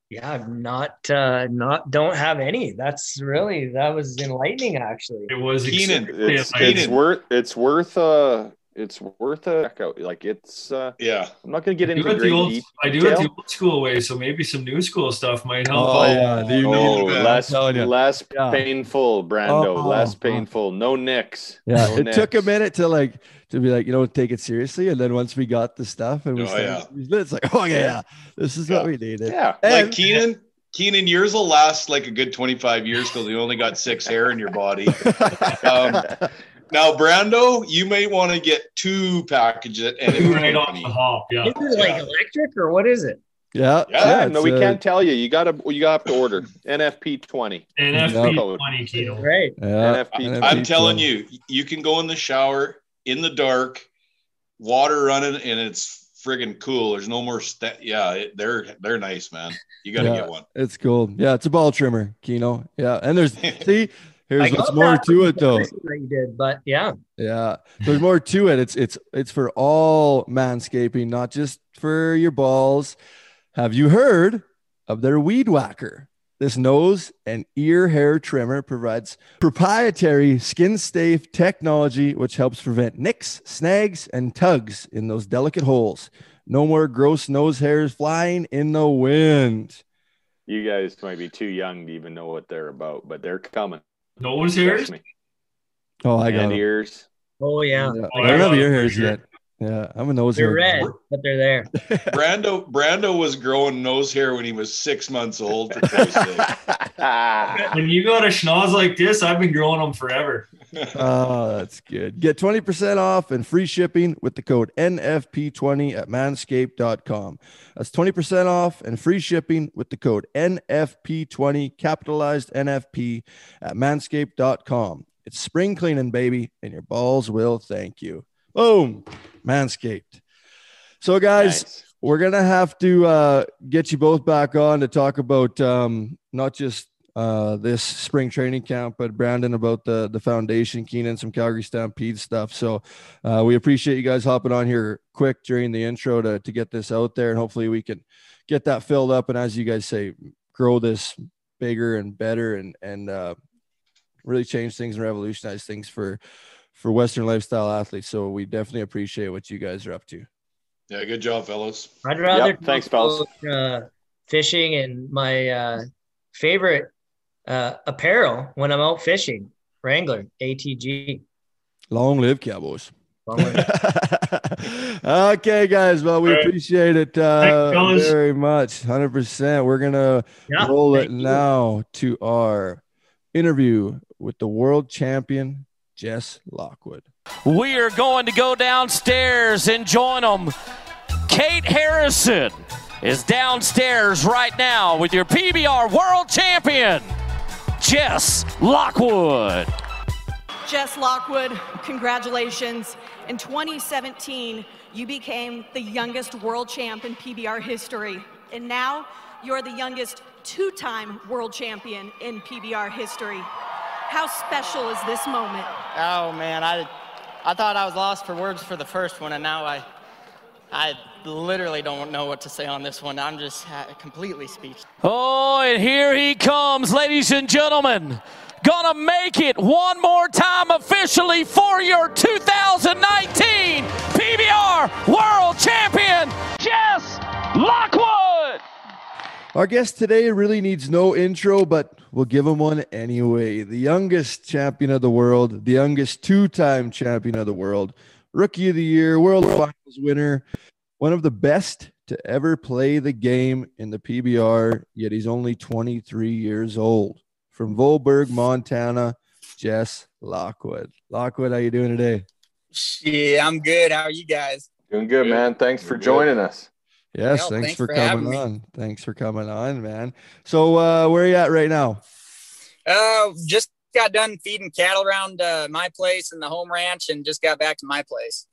Yeah, I'm not uh not don't have any. That's really that was enlightening actually. It was Keenan, It's, it's worth it's worth uh it's worth a check out. Like it's uh Yeah. I'm not gonna get I do into it the old, detail. I do it the old school way, so maybe some new school stuff might help. Oh, out. yeah, the- Oh, Yeah. less less Yeah. painful, Brando. Oh, less oh. painful. No nicks. Yeah, No it took a minute to like to be like, you know, take it seriously. And then once we got the stuff and we Oh, started yeah. it's like, oh yeah, yeah, this is what we needed. Yeah. And- Like Keenan, Keenan, yours will last like a good 25 years because you only got six hair in your body. Um, Now, Brando, you may want to get two packages and it right off company. the hop. Yeah. Is it like Yeah. electric or what is it? yeah, yeah, it's, no, we uh, can't tell you. You gotta you have to order NFP twenty. NFP No. 20 kilo. Right. Yeah, NFP. I'm telling you, you can go in the shower in the dark, water running, and it's friggin' cool. There's no more. St- yeah, it, they're they're nice, man. You got to Yeah. get one. it's cool. Yeah, it's a ball trimmer, Kino. Yeah, and there's see, I here's got what's more to it though. that you did, but yeah. Yeah, there's more to it. It's it's it's for all manscaping, not just for your balls. Have you heard of their weed whacker? This nose and ear hair trimmer provides proprietary skin safe technology, which helps prevent nicks, snags, and tugs in those delicate holes. No more gross nose hairs flying in the wind. You guys might be too young to even know what they're about, but they're coming. Nose hairs? Trust. Oh, I got and it. ears. Oh yeah. Yeah. Oh, I don't I have your ear hairs sure. yet. Yeah, I'm a nose They're hair. red, but they're there. Brando Brando was growing nose hair when he was six months old. For Christ's sake. When you go to schnoz like this, I've been growing them forever. Oh, that's good. Get 20% off and free shipping with the code NFP20 at manscaped.com. That's 20% off and free shipping with the code NFP20, capitalized NFP at manscaped.com. It's spring cleaning, baby, and your balls will thank you. Boom, Manscaped. So, guys, Nice. we're gonna have to uh, get you both back on to talk about um, not just uh, this spring training camp, but Brandon about the the foundation, Keenan some Calgary Stampede stuff. So uh, we appreciate you guys hopping on here quick during the intro to to get this out there, and hopefully we can get that filled up. And as you guys say, grow this bigger and better, and and uh, really change things and revolutionize things for for Western lifestyle athletes. So we definitely appreciate what you guys are up to. yeah, good job, fellas. I'd rather Yep, thanks, talk fellas. Uh, fishing and my uh, favorite uh, apparel when I'm out fishing, Wrangler ATG. Long live Cowboys. Long live- okay, guys. Well, we All right. appreciate it uh, Thanks, very much. 100%. We're going to Yeah, roll it you. now to our interview with the world champion, Jess Lockwood. We are going to go downstairs and join them. Kate Harrison is downstairs right now with your PBR world champion, Jess Lockwood. Jess Lockwood, congratulations. In 2017, you became the youngest world champ in PBR history. And now you're the youngest two time world champion in PBR history. How special is this moment? Oh man, I, I thought I was lost for words for the first one, and now I, I literally don't know what to say on this one. I'm just uh, completely speechless. Oh, and here he comes, ladies and gentlemen. Gonna make it one more time officially for your 2019 PBR World Champion, Jess Lockwood. Our guest today really needs no intro, but we'll give him one anyway. The youngest champion of the world, the youngest two time champion of the world, rookie of the year, world finals winner, one of the best to ever play the game in the PBR, yet he's only 23 years old. From Volborg, Montana, Jess Lockwood. Lockwood, how you doing today? Yeah, I'm good. How are you guys? Doing good, man. Thanks for joining us. Yes, thanks, thanks for, for coming me. on. Thanks for coming on, man. So, uh, where are you at right now? Uh, just got done feeding cattle around uh, my place and the home ranch, and just got back to my place.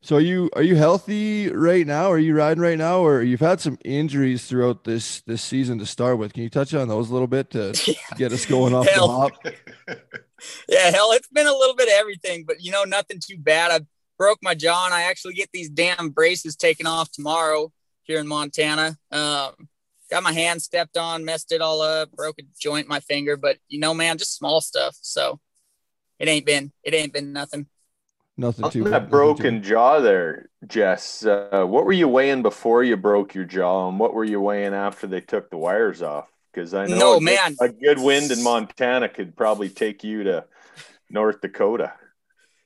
So, are you are you healthy right now? Are you riding right now, or you've had some injuries throughout this this season to start with? Can you touch on those a little bit to get us going off the hop? Yeah, hell, it's been a little bit of everything, but you know, nothing too bad. I broke my jaw, and I actually get these damn braces taken off tomorrow here in Montana. Um, got my hand stepped on, messed it all up, broke a joint in my finger, but you know, man, just small stuff. So it ain't been it ain't been nothing. Nothing On too that nothing too- broken jaw there, Jess. Uh, what were you weighing before you broke your jaw, and what were you weighing after they took the wires off? Because I know No, a good- man. a good wind in Montana could probably take you to North Dakota.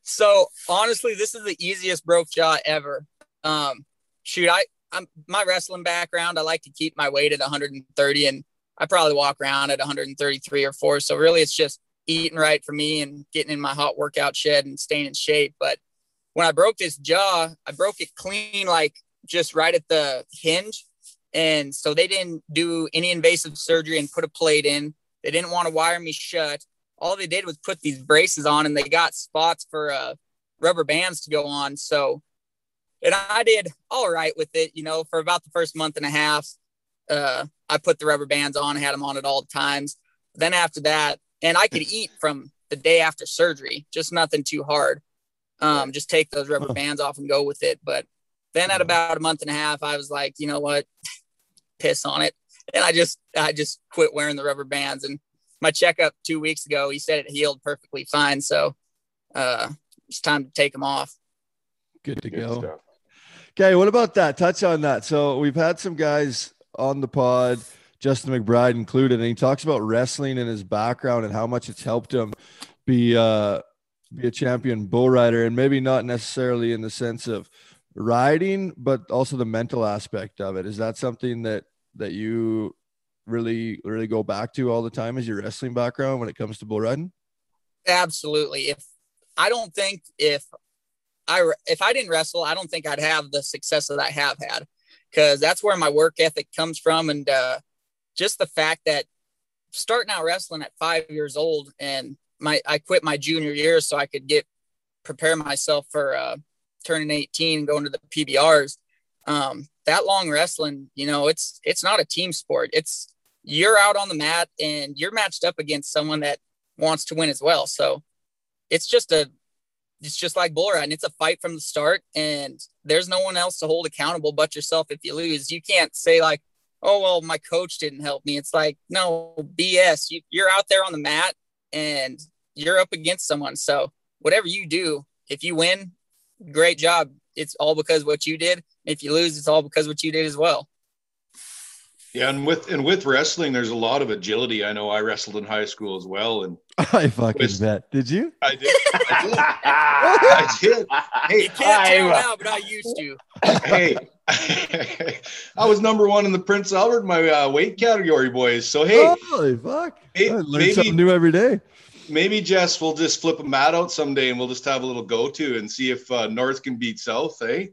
So honestly, this is the easiest broke jaw ever. Um, shoot, I I'm my wrestling background. I like to keep my weight at 130, and I probably walk around at 133 or four. So really, it's just eating right for me and getting in my hot workout shed and staying in shape. But when I broke this jaw, I broke it clean, like just right at the hinge. And so they didn't do any invasive surgery and put a plate in. They didn't want to wire me shut all they did was put these braces on and they got spots for uh, rubber bands to go on. So, and I did all right with it, you know, for about the first month and a half. Uh, I put the rubber bands on, had them on at all times. Then after that, and I could eat from the day after surgery, just nothing too hard. Um, just take those rubber bands off and go with it. But then at about a month and a half, I was like, you know what, piss on it, and I just I just quit wearing the rubber bands. And my checkup two weeks ago, he said it healed perfectly fine. So uh, it's time to take them off. Good to Good go. stuff. Okay, what about that? Touch on that. So we've had some guys on the pod, Justin McBride included, and he talks about wrestling and his background and how much it's helped him be uh be a champion bull rider, and maybe not necessarily in the sense of riding, but also the mental aspect of it. Is that something that that you really really go back to all the time as your wrestling background when it comes to bull riding? Absolutely. If I don't think if I if I didn't wrestle, I don't think I'd have the success that I have had because that's where my work ethic comes from, and uh, just the fact that starting out wrestling at five years old and my I quit my junior year so I could get prepare myself for uh, turning 18 and going to the PBRs. Um, that long wrestling, you know, it's it's not a team sport. It's you're out on the mat and you're matched up against someone that wants to win as well. So it's just a it's just like bull riding. It's a fight from the start, and there's no one else to hold accountable but yourself if you lose. You can't say like, "Oh well, my coach didn't help me." It's like, no BS. You, you're out there on the mat, and you're up against someone. So whatever you do, if you win, great job. It's all because what you did. If you lose, it's all because what you did as well. Yeah, and with and with wrestling, there's a lot of agility. I know I wrestled in high school as well, and I fucking With- bet. Did you? I did. I did. I did. You can't tell now, but I used to. Hey, I was number one in the Prince Albert, my uh, weight category, boys. So hey, Holy fuck! hey, I learn maybe something new every day. maybe Jess, we'll just flip a mat out someday, and we'll just have a little go to and see if uh, North can beat South. Eh?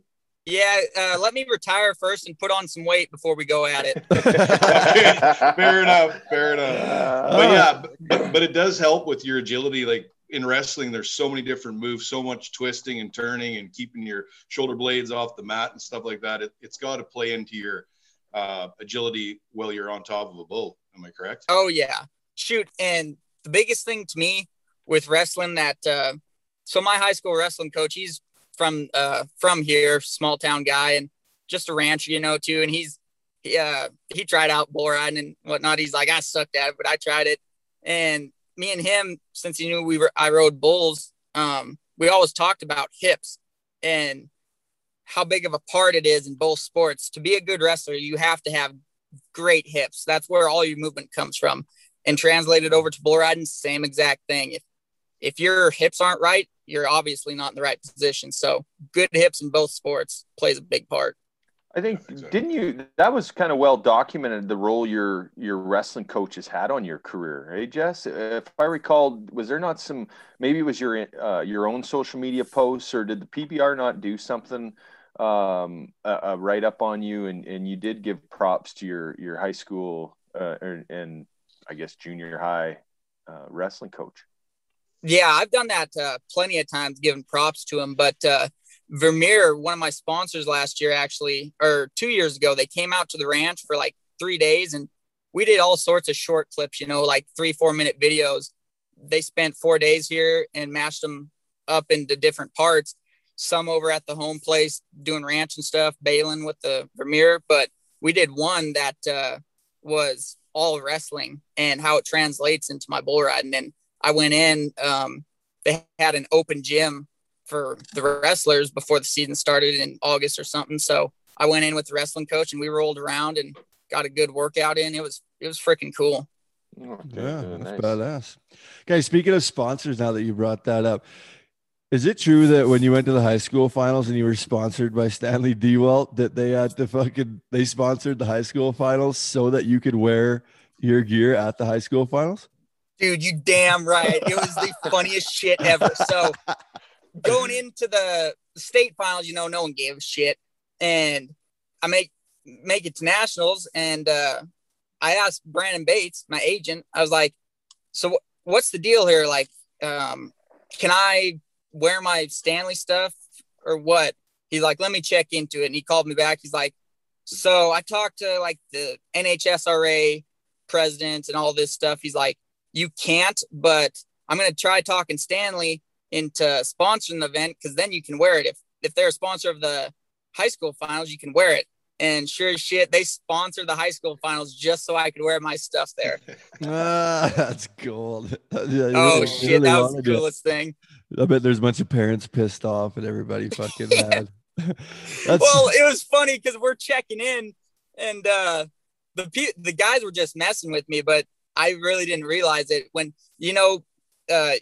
Yeah, uh, let me retire first and put on some weight before we go at it. fair enough. Fair enough. But yeah, but, but it does help with your agility. Like in wrestling, there's so many different moves, so much twisting and turning and keeping your shoulder blades off the mat and stuff like that. It, has got to play into your uh, agility while you're on top of a bull. Am I correct? Oh yeah, shoot. And the biggest thing to me with wrestling that, uh, so my high school wrestling coach, he's from uh, from here, small town guy, and just a rancher, you know, too. And he's he uh, he tried out bull riding and whatnot. He's like, I sucked at it, but I tried it. And me and him, since he knew we were, I rode bulls. Um, we always talked about hips and how big of a part it is in both sports. To be a good wrestler, you have to have great hips. That's where all your movement comes from. And translated over to bull riding, same exact thing. If if your hips aren't right, you're obviously not in the right position. So good hips in both sports plays a big part. I think didn't you that was kind of well documented the role your your wrestling coaches had on your career, hey Jess? If I recall, was there not some maybe it was your uh, your own social media posts or did the PBR not do something um, uh, write up on you and and you did give props to your your high school uh, and I guess junior high uh, wrestling coach? Yeah, I've done that uh, plenty of times, giving props to him, but uh, Vermeer, one of my sponsors last year, actually, or two years ago, they came out to the ranch for like three days and we did all sorts of short clips, you know, like three, four minute videos. They spent four days here and mashed them up into different parts. Some over at the home place doing ranch and stuff, baling with the Vermeer. But we did one that uh, was all wrestling and how it translates into my bull riding. And I went in, um, they had an open gym for the wrestlers before the season started in August or something. So I went in with the wrestling coach and we rolled around and got a good workout in. It was it was freaking cool. Oh, yeah, that's nice. badass. Guys, speaking of sponsors, now that you brought that up, is it true that when you went to the high school finals and you were sponsored by Stanley Dewalt, that they had to fucking they sponsored the high school finals so that you could wear your gear at the high school finals? Dude, you damn right. It was the funniest shit ever. So going into the state finals, you know, no one gave a shit. And I make make it to nationals, and uh, I asked Brandon Bates, my agent, I was like, "So what's the deal here? Like, um, can I wear my Stanley stuff or what?" He's like, "Let me check into it." And he called me back. He's like, "So I talked to like the NHSRA president and all this stuff. He's like, you can't, but I'm gonna try talking Stanley." into sponsoring the event because then you can wear it. If if they're a sponsor of the high school finals, you can wear it. And sure as shit, they sponsor the high school finals just so I could wear my stuff there. ah, that's gold. yeah, oh really, shit, really that was the coolest thing. I bet there's a bunch of parents pissed off and everybody fucking mad. well, it was funny because we're checking in and uh the the guys were just messing with me, but I really didn't realize it when you know uh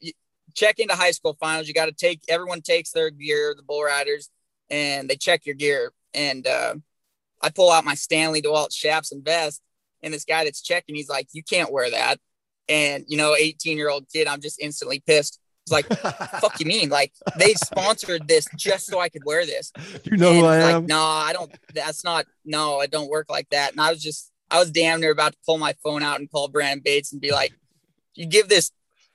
check into high school finals. You got to take everyone takes their gear, the bull riders, and they check your gear. And uh, I pull out my Stanley DeWalt chaps and vest, and this guy that's checking, he's like, "You can't wear that." And you know, 18 year old kid, I'm just instantly pissed. It's like, fuck you mean? Like they sponsored this just so I could wear this. You know and who I like, am? No, I don't. That's not. No, it don't work like that. And I was just, I was damn near about to pull my phone out and call Brandon Bates and be like, "You give this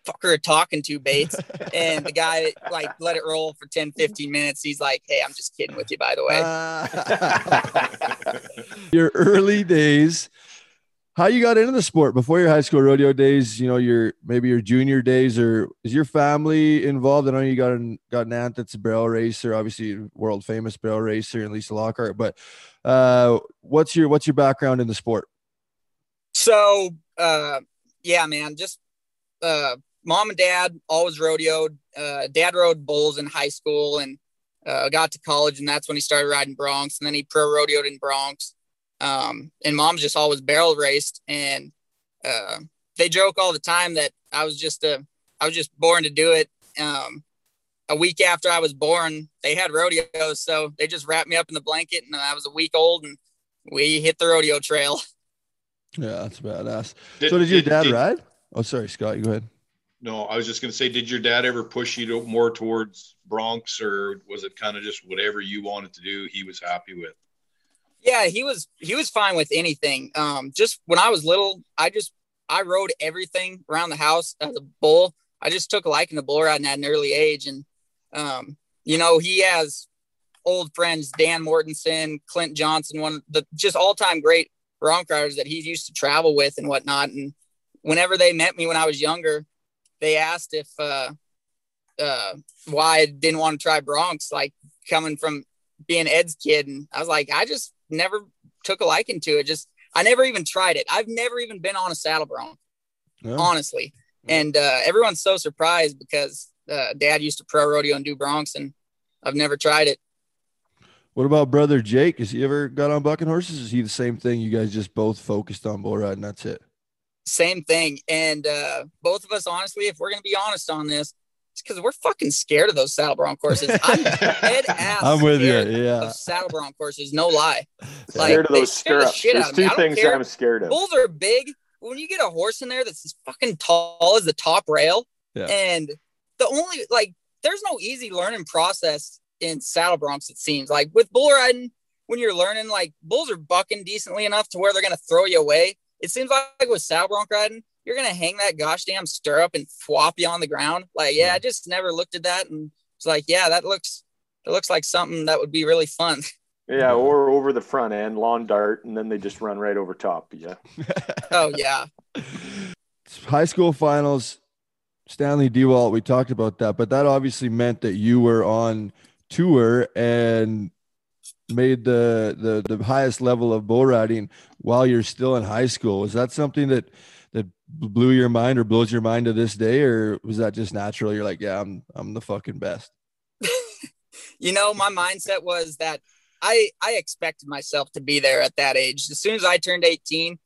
fucker a talking to Bates. and the guy like let it roll for 10, 15 minutes. He's like, Hey, I'm just kidding with you, by the way. Uh, your early days, how you got into the sport before your high school rodeo days, you know, your maybe your junior days, or is your family involved? I know you got an got an aunt that's a barrel racer, obviously world famous barrel racer and Lisa Lockhart, but uh what's your what's your background in the sport? So uh yeah, man, just uh mom and dad always rodeoed. Uh, dad rode bulls in high school and uh, got to college, and that's when he started riding broncs. And then he pro rodeoed in broncs. Um, and mom's just always barrel raced, and uh, they joke all the time that I was just a, I was just born to do it. Um, a week after I was born, they had rodeos, so they just wrapped me up in the blanket, and I was a week old, and we hit the rodeo trail. Yeah, that's badass. Did, so, did your dad did, ride? Oh, sorry, Scott. You go ahead. No, I was just going to say, did your dad ever push you to more towards broncs, or was it kind of just whatever you wanted to do? He was happy with. Yeah, he was. He was fine with anything. Um, just when I was little, I just I rode everything around the house as a bull. I just took a liking to bull riding at an early age. And, um, you know, he has old friends, Dan Mortensen, Clint Johnson, one of the just all time great bronc riders that he used to travel with and whatnot. And whenever they met me when I was younger, they asked if, uh, uh, why I didn't want to try broncs, like coming from being Ed's kid. And I was like, I just never took a liking to it. Just, I never even tried it. I've never even been on a saddle bronc, yeah. honestly. And uh, everyone's so surprised because uh, dad used to pro rodeo and do broncs, and I've never tried it. What about brother Jake? Has he ever got on bucking horses? Is he the same thing? You guys just both focused on bull riding. That's it. Same thing. And uh, both of us, honestly, if we're going to be honest on this, it's because we're fucking scared of those saddle bronc courses. I'm dead ass. I'm with you. Yeah. saddle bronc courses, no lie. Like, scared of those stirrups. The There's two things I'm scared of. Bulls are big. When you get a horse in there that's as fucking tall as the top rail, yeah. and the only like, there's no easy learning process in saddle broncs. It seems like with bull riding, when you're learning, like bulls are bucking decently enough to where they're gonna throw you away. It seems like with saddle bronc riding, you're gonna hang that gosh damn stirrup and flop you on the ground. Like, yeah, I just never looked at that and it's like, yeah, that looks it looks like something that would be really fun. Yeah, or over the front end, lawn dart, and then they just run right over top. Yeah. oh yeah. High school finals, Stanley Dewalt. We talked about that, but that obviously meant that you were on tour and made the the the highest level of bull riding while you're still in high school. Was that something that that blew your mind or blows your mind to this day, or was that just natural? You're like, yeah, I'm I'm the fucking best. you know, my mindset was that I I expected myself to be there at that age. As soon as I turned 18,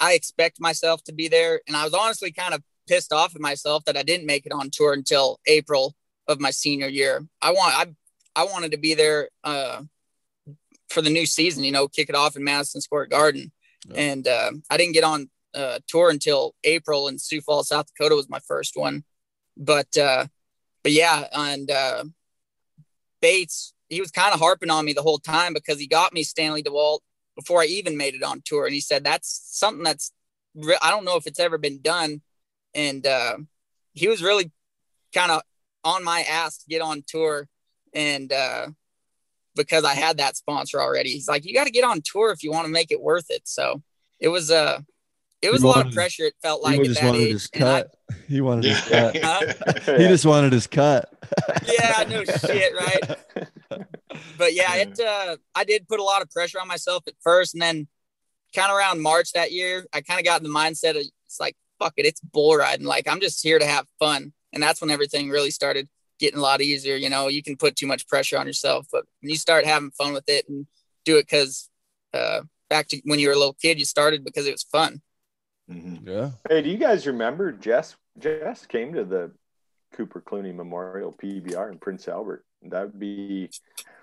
I expect myself to be there, and I was honestly kind of pissed off at myself that I didn't make it on tour until April of my senior year. I want I I wanted to be there uh, for the new season. You know, kick it off in Madison Square Garden, yeah. and uh, I didn't get on uh, tour until April, in Sioux Falls, South Dakota was my first one. But uh, but yeah, and uh, Bates he was kind of harping on me the whole time because he got me Stanley DeWalt before I even made it on tour, and he said that's something that's I don't know if it's ever been done, and uh, he was really kind of on my ass to get on tour, and uh, because I had that sponsor already, he's like, you got to get on tour if you want to make it worth it. So it was uh it was he a lot of pressure. It felt like he just wanted age. his cut. I, he wanted his cut. he just wanted his cut. yeah, no shit, right? But yeah, it. Uh, I did put a lot of pressure on myself at first, and then kind of around March that year, I kind of got in the mindset of it's like fuck it, it's bull riding. Like I'm just here to have fun, and that's when everything really started getting a lot easier. You know, you can put too much pressure on yourself, but when you start having fun with it and do it because uh, back to when you were a little kid, you started because it was fun. Mm-hmm. Yeah. Hey, do you guys remember Jess? Jess came to the Cooper Clooney Memorial PBR in Prince Albert. That would be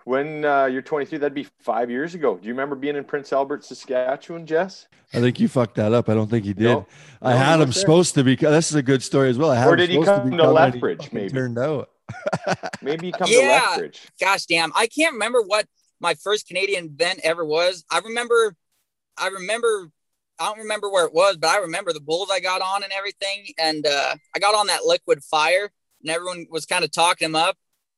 when uh, you're 23. That'd be five years ago. Do you remember being in Prince Albert, Saskatchewan, Jess? I think you fucked that up. I don't think he did. No, I no, had him there. supposed to be. This is a good story as well. I had or did he come to, to Lethbridge? Maybe turned out. maybe he come yeah. to Lethbridge. Gosh damn, I can't remember what my first Canadian event ever was. I remember, I remember I don't remember where it was, but I remember the bulls I got on and everything. And uh, I got on that liquid fire, and everyone was kind of talking him up.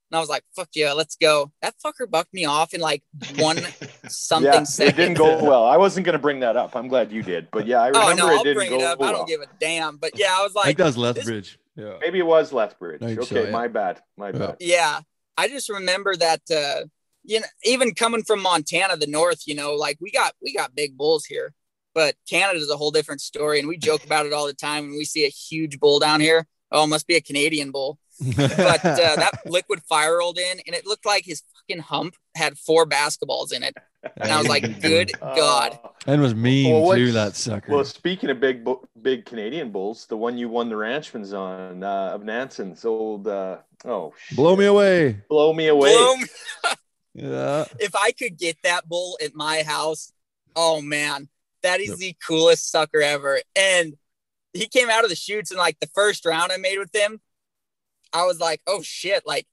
And I was like, "Fuck yeah, let's go!" That fucker bucked me off in like one something yeah, It didn't go well. I wasn't going to bring that up. I'm glad you did. But yeah, I remember oh, no, it I'll didn't bring go it up. Well. I don't give a damn. But yeah, I was like, I think that was Lethbridge. Yeah, maybe it was Lethbridge. Okay, so, yeah. my bad. My yeah. bad. Yeah, I just remember that. Uh, you know, even coming from Montana, the north, you know, like we got we got big bulls here but Canada is a whole different story, and we joke about it all the time. When we see a huge bull down here, oh, it must be a Canadian bull. but uh, that liquid fire rolled in, and it looked like his fucking hump had four basketballs in it. And I was like, "Good uh, God!" And was mean well, too. That sucker. Well, speaking of big, big Canadian bulls, the one you won the Ranchmans on uh, of Nansen's old. Uh, oh, shit. blow me away! Blow me away! Blow me- yeah. If I could get that bull at my house, oh man, that is yep. the coolest sucker ever. And he came out of the chutes in like the first round I made with him. I was like, oh shit, like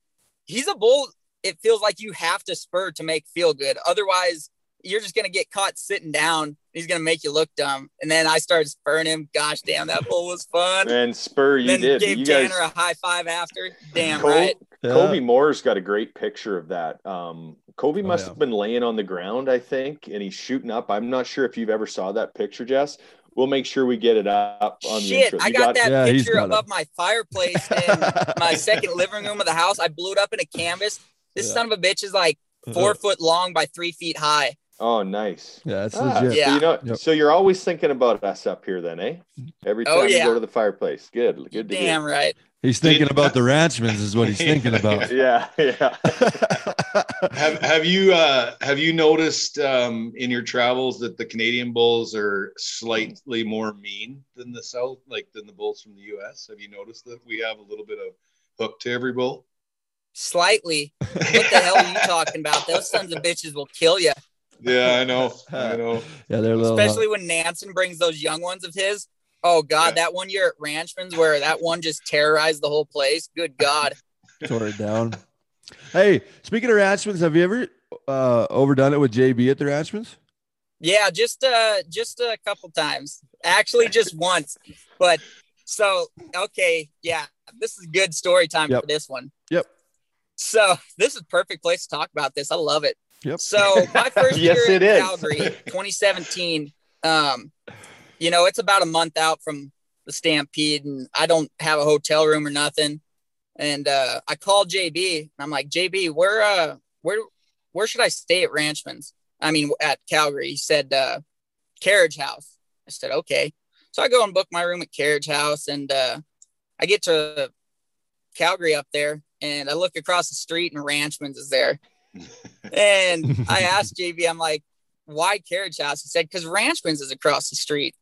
he's a bull. It feels like you have to spur to make feel good. Otherwise, you're just gonna get caught sitting down He's gonna make you look dumb. And then I started spurring him. Gosh damn, that bull was fun. And Spur, you then did. gave you Tanner guys, a high five after. Damn Col- right. Yeah. Covy Moore's got a great picture of that. Um, Covy Oh, must yeah. have been laying on the ground, I think, and he's shooting up. I'm not sure if you've ever saw that picture, Jess. We'll make sure we get it up on the Shit, intro. I You got, that Yeah, picture above it. my fireplace in my second living room of the house. I blew it up in a canvas. This Yeah. son of a bitch is like four foot long by three feet high. Oh, nice. Yeah, it's Ah, legit. Yeah. So you know, Yep. so you're always thinking about us up here, then, eh? Every time Oh, you go to the fireplace. Good, good to Damn right. He's thinking about the Ranchmen, is what he's thinking about. Yeah, yeah. Have have you uh have you noticed um in your travels that the Canadian bulls are slightly more mean than the south like than the bulls from the US? Have you noticed that we have a little bit of hook to every bull? Slightly. What the hell are you talking about? Those sons of bitches will kill you. Yeah, I know. I know. yeah, they're a little. Especially when Nansen brings those young ones of his. Oh God, Yeah. that one year at Ranchman's where that one just terrorized the whole place. Good God. tore it down. Hey, speaking of Ranchmans, have you ever uh, overdone it with JB at the Ranchmans? Yeah, just uh just a couple times. Actually just once. But so okay, yeah. This is good story time Yep. for this one. Yep. So this is perfect place to talk about this. I love it. Yep. So my first Yes, year it in is. Calgary, 2017. Um, you know, it's about a month out from the Stampede, and I don't have a hotel room or nothing. And uh, I called JB, and I'm like, JB, where uh, where where should I stay at Ranchman's? I mean, at Calgary. He said uh, Carriage House. I said okay. So I go and book my room at Carriage House, and uh, I get to Calgary up there, and I look across the street, and Ranchman's is there. And I asked JB, I'm like, why Carriage House? He said, because Ranchman's is across the street.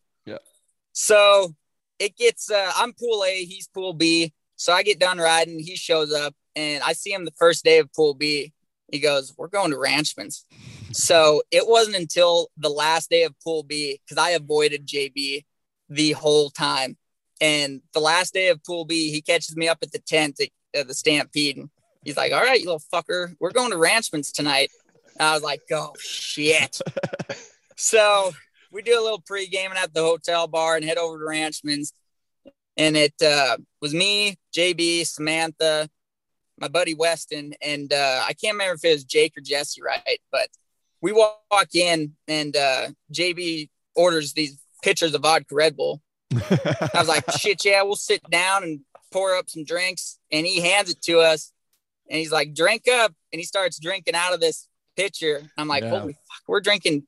So it gets, uh, I'm pool A, he's pool B. So I get done riding, he shows up, and I see him the first day of pool B. He goes, We're going to Ranchman's. so it wasn't until the last day of pool B, because I avoided JB the whole time. And the last day of pool B, he catches me up at the tent at the Stampede. And he's like, All right, you little fucker, we're going to Ranchman's tonight. And I was like, Oh shit. so we do a little pre gaming at the hotel bar and head over to Ranchman's. And it uh, was me, JB, Samantha, my buddy Weston, and uh, I can't remember if it was Jake or Jesse, right? But we walk in and uh, JB orders these pitchers of vodka Red Bull. I was like, shit, yeah, we'll sit down and pour up some drinks. And he hands it to us and he's like, drink up. And he starts drinking out of this pitcher. I'm like, Yeah. holy fuck, we're drinking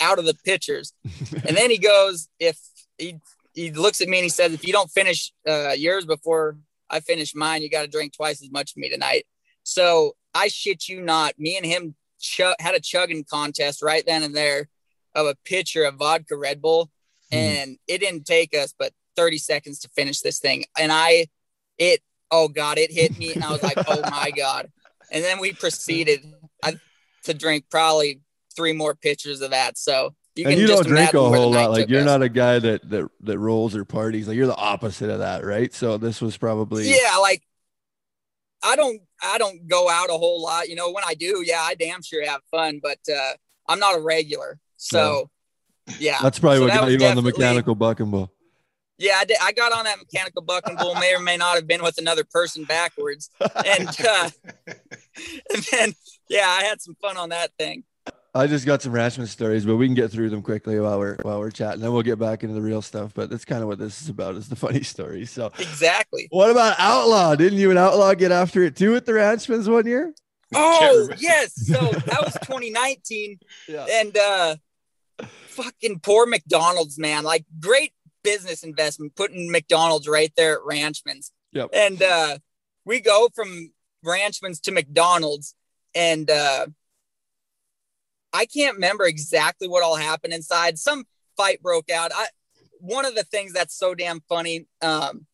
out of the pitchers. and then he goes, if he, he looks at me and he says, if you don't finish uh, yours before I finish mine, you got to drink twice as much of me tonight. So I shit you not, me and him chug had a chugging contest right then and there of a pitcher of vodka Red Bull. Hmm. And it didn't take us but 30 seconds to finish this thing. And I, it, oh God, it hit me. And I was like, oh my God. And then we proceeded I, to drink probably three more pitchers of that. So you and can you just don't drink a imagine where the whole lot. Like you're us. not a guy that that that rolls or parties. Like you're the opposite of that, right? So this was probably yeah like i don't i don't go out a whole lot you know when i do yeah i damn sure have fun but uh i'm not a regular so yeah That's probably So what that got you on the mechanical bucking bull. yeah I, did, I got on that mechanical bucking bull may or may not have been with another person backwards and uh and then yeah i had some fun on that thing I just got some Ranchman stories, but we can get through them quickly while we're while we're chatting. Then we'll get back into the real stuff. But that's kind of what this is about: is the funny stories. So, exactly what about Outlaw? Didn't you and Outlaw get after it too at the Ranchmans one year? oh yes so that was 2019 Yeah. and uh fucking poor mcdonald's man like great business investment putting mcdonald's right there at ranchman's Yep. and uh we go from ranchman's to mcdonald's and uh i can't remember exactly what all happened inside. Some fight broke out. I one of the things that's so damn funny um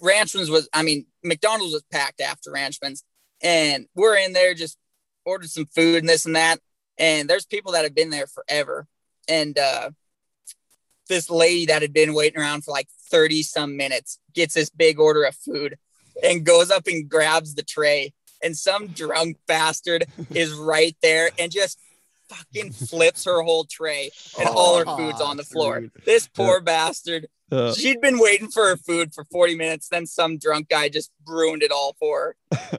ranchman's was i mean mcdonald's was packed after ranchman's and we're in there just ordered some food and this and that and there's people that have been there forever. And uh this lady that had been waiting around for like 30 some minutes gets this big order of food and goes up and grabs the tray and some drunk bastard is right there and just fucking flips her whole tray and all her food's on the floor. dude. This poor bastard. Uh, She'd been waiting for her food for 40 minutes. Then some drunk guy just ruined it all for her.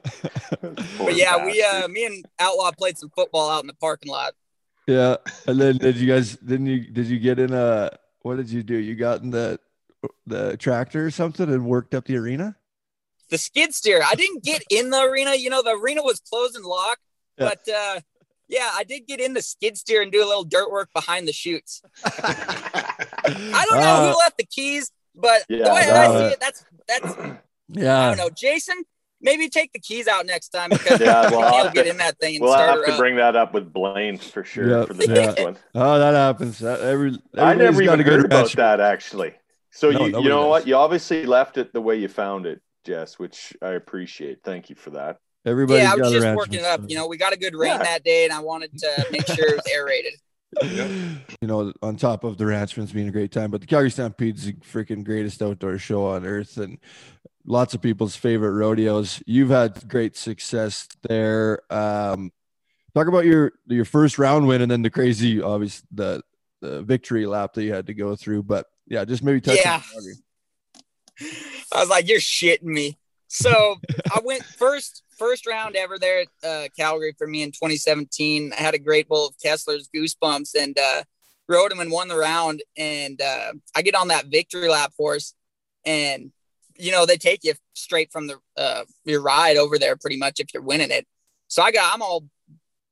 But yeah, we uh me and Outlaw played some football out in the parking lot. yeah. And then did you guys didn't you did you get in a what did you do? You got in the the tractor or something and worked up the arena? The skid steer. I didn't get in the arena. You know, the arena was closed and locked. Yeah. But uh yeah, I did get in the skid steer and do a little dirt work behind the chutes. I don't know Uh, who left the keys, but Yeah, the way that I see it, that's that's yeah. I don't know. Jason, maybe take the keys out next time because Yeah, well, I'll he'll get to- in that thing and We'll start have to up. bring that up with Blaine for sure Yeah, for the yeah. next one. Oh, that happens. That, every I never got even heard about ranch. that actually. So No, you you know does. what? You obviously left it the way you found it, Jess, which I appreciate. Thank you for that. Everybody's yeah, I was just working it up. stuff. You know, we got a good rain Yeah. that day, and I wanted to make sure it was aerated. you know, on top of the Ranchman's being a great time, but the Calgary Stampede's the freaking greatest outdoor show on earth and lots of people's favorite rodeos. You've had great success there. Um, talk about your your first round win and then the crazy, obvious the the victory lap that you had to go through. But yeah, just maybe touch Yeah. on Calgary. I was like, "You're shitting me." So I went first first round ever there at uh, Calgary for me in 2017. I had a great bowl of Kessler's Goosebumps and uh, rode him and won the round. And uh, I get on that victory lap horse, and you know they take you straight from the uh, your ride over there pretty much if you're winning it. So I got I'm all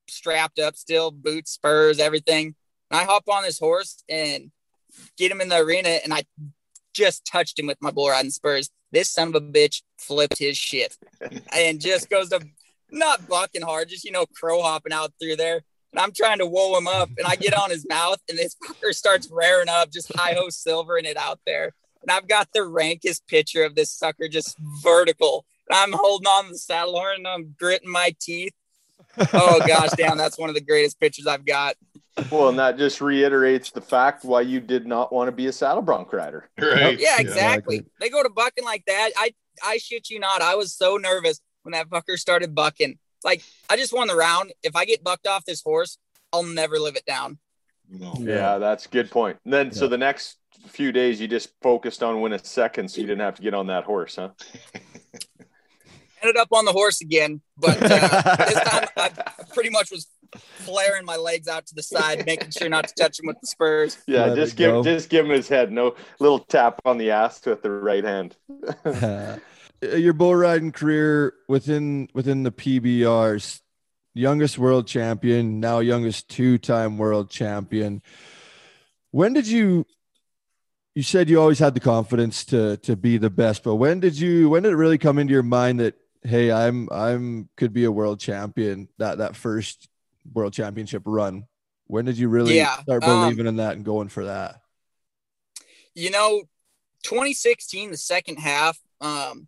strapped up still, boots, spurs, everything. And I hop on this horse and get him in the arena, and I just touched him with my bull riding spurs. This son of a bitch flipped his shit and just goes to not bucking hard, just you know, crow hopping out through there. And I'm trying to whoa him up, and I get on his mouth, and this fucker starts rearing up, just high ho silvering it out there. And I've got the rankest picture of this sucker just vertical. And I'm holding on the saddle horn and I'm gritting my teeth. Oh gosh, damn, that's one of the greatest pictures I've got. Well, and that just reiterates the fact why you did not want to be a saddle bronc rider. Right. Yeah, exactly. Exactly. They go to bucking like that. I I shit you not. I was so nervous when that fucker started bucking. Like I just won the round. If I get bucked off this horse, I'll never live it down. No. Yeah, that's a good point. And then so the next few days you just focused on winning second, so you didn't have to get on that horse, huh? Ended up on the horse again, but uh, this time I, I pretty much was flaring my legs out to the side, making sure not to touch him with the spurs. Yeah, Let just give go. just give him his head. No little tap on the ass with the right hand. Uh, your bull riding career within within the PBRs, youngest world champion, now youngest two-time world champion. When did you you said you always had the confidence to to be the best, but when did you when did it really come into your mind that hey, I'm I'm could be a world champion that that first world championship run? When did you really Yeah, start um, believing in that and going for that? you know 2016 the second half um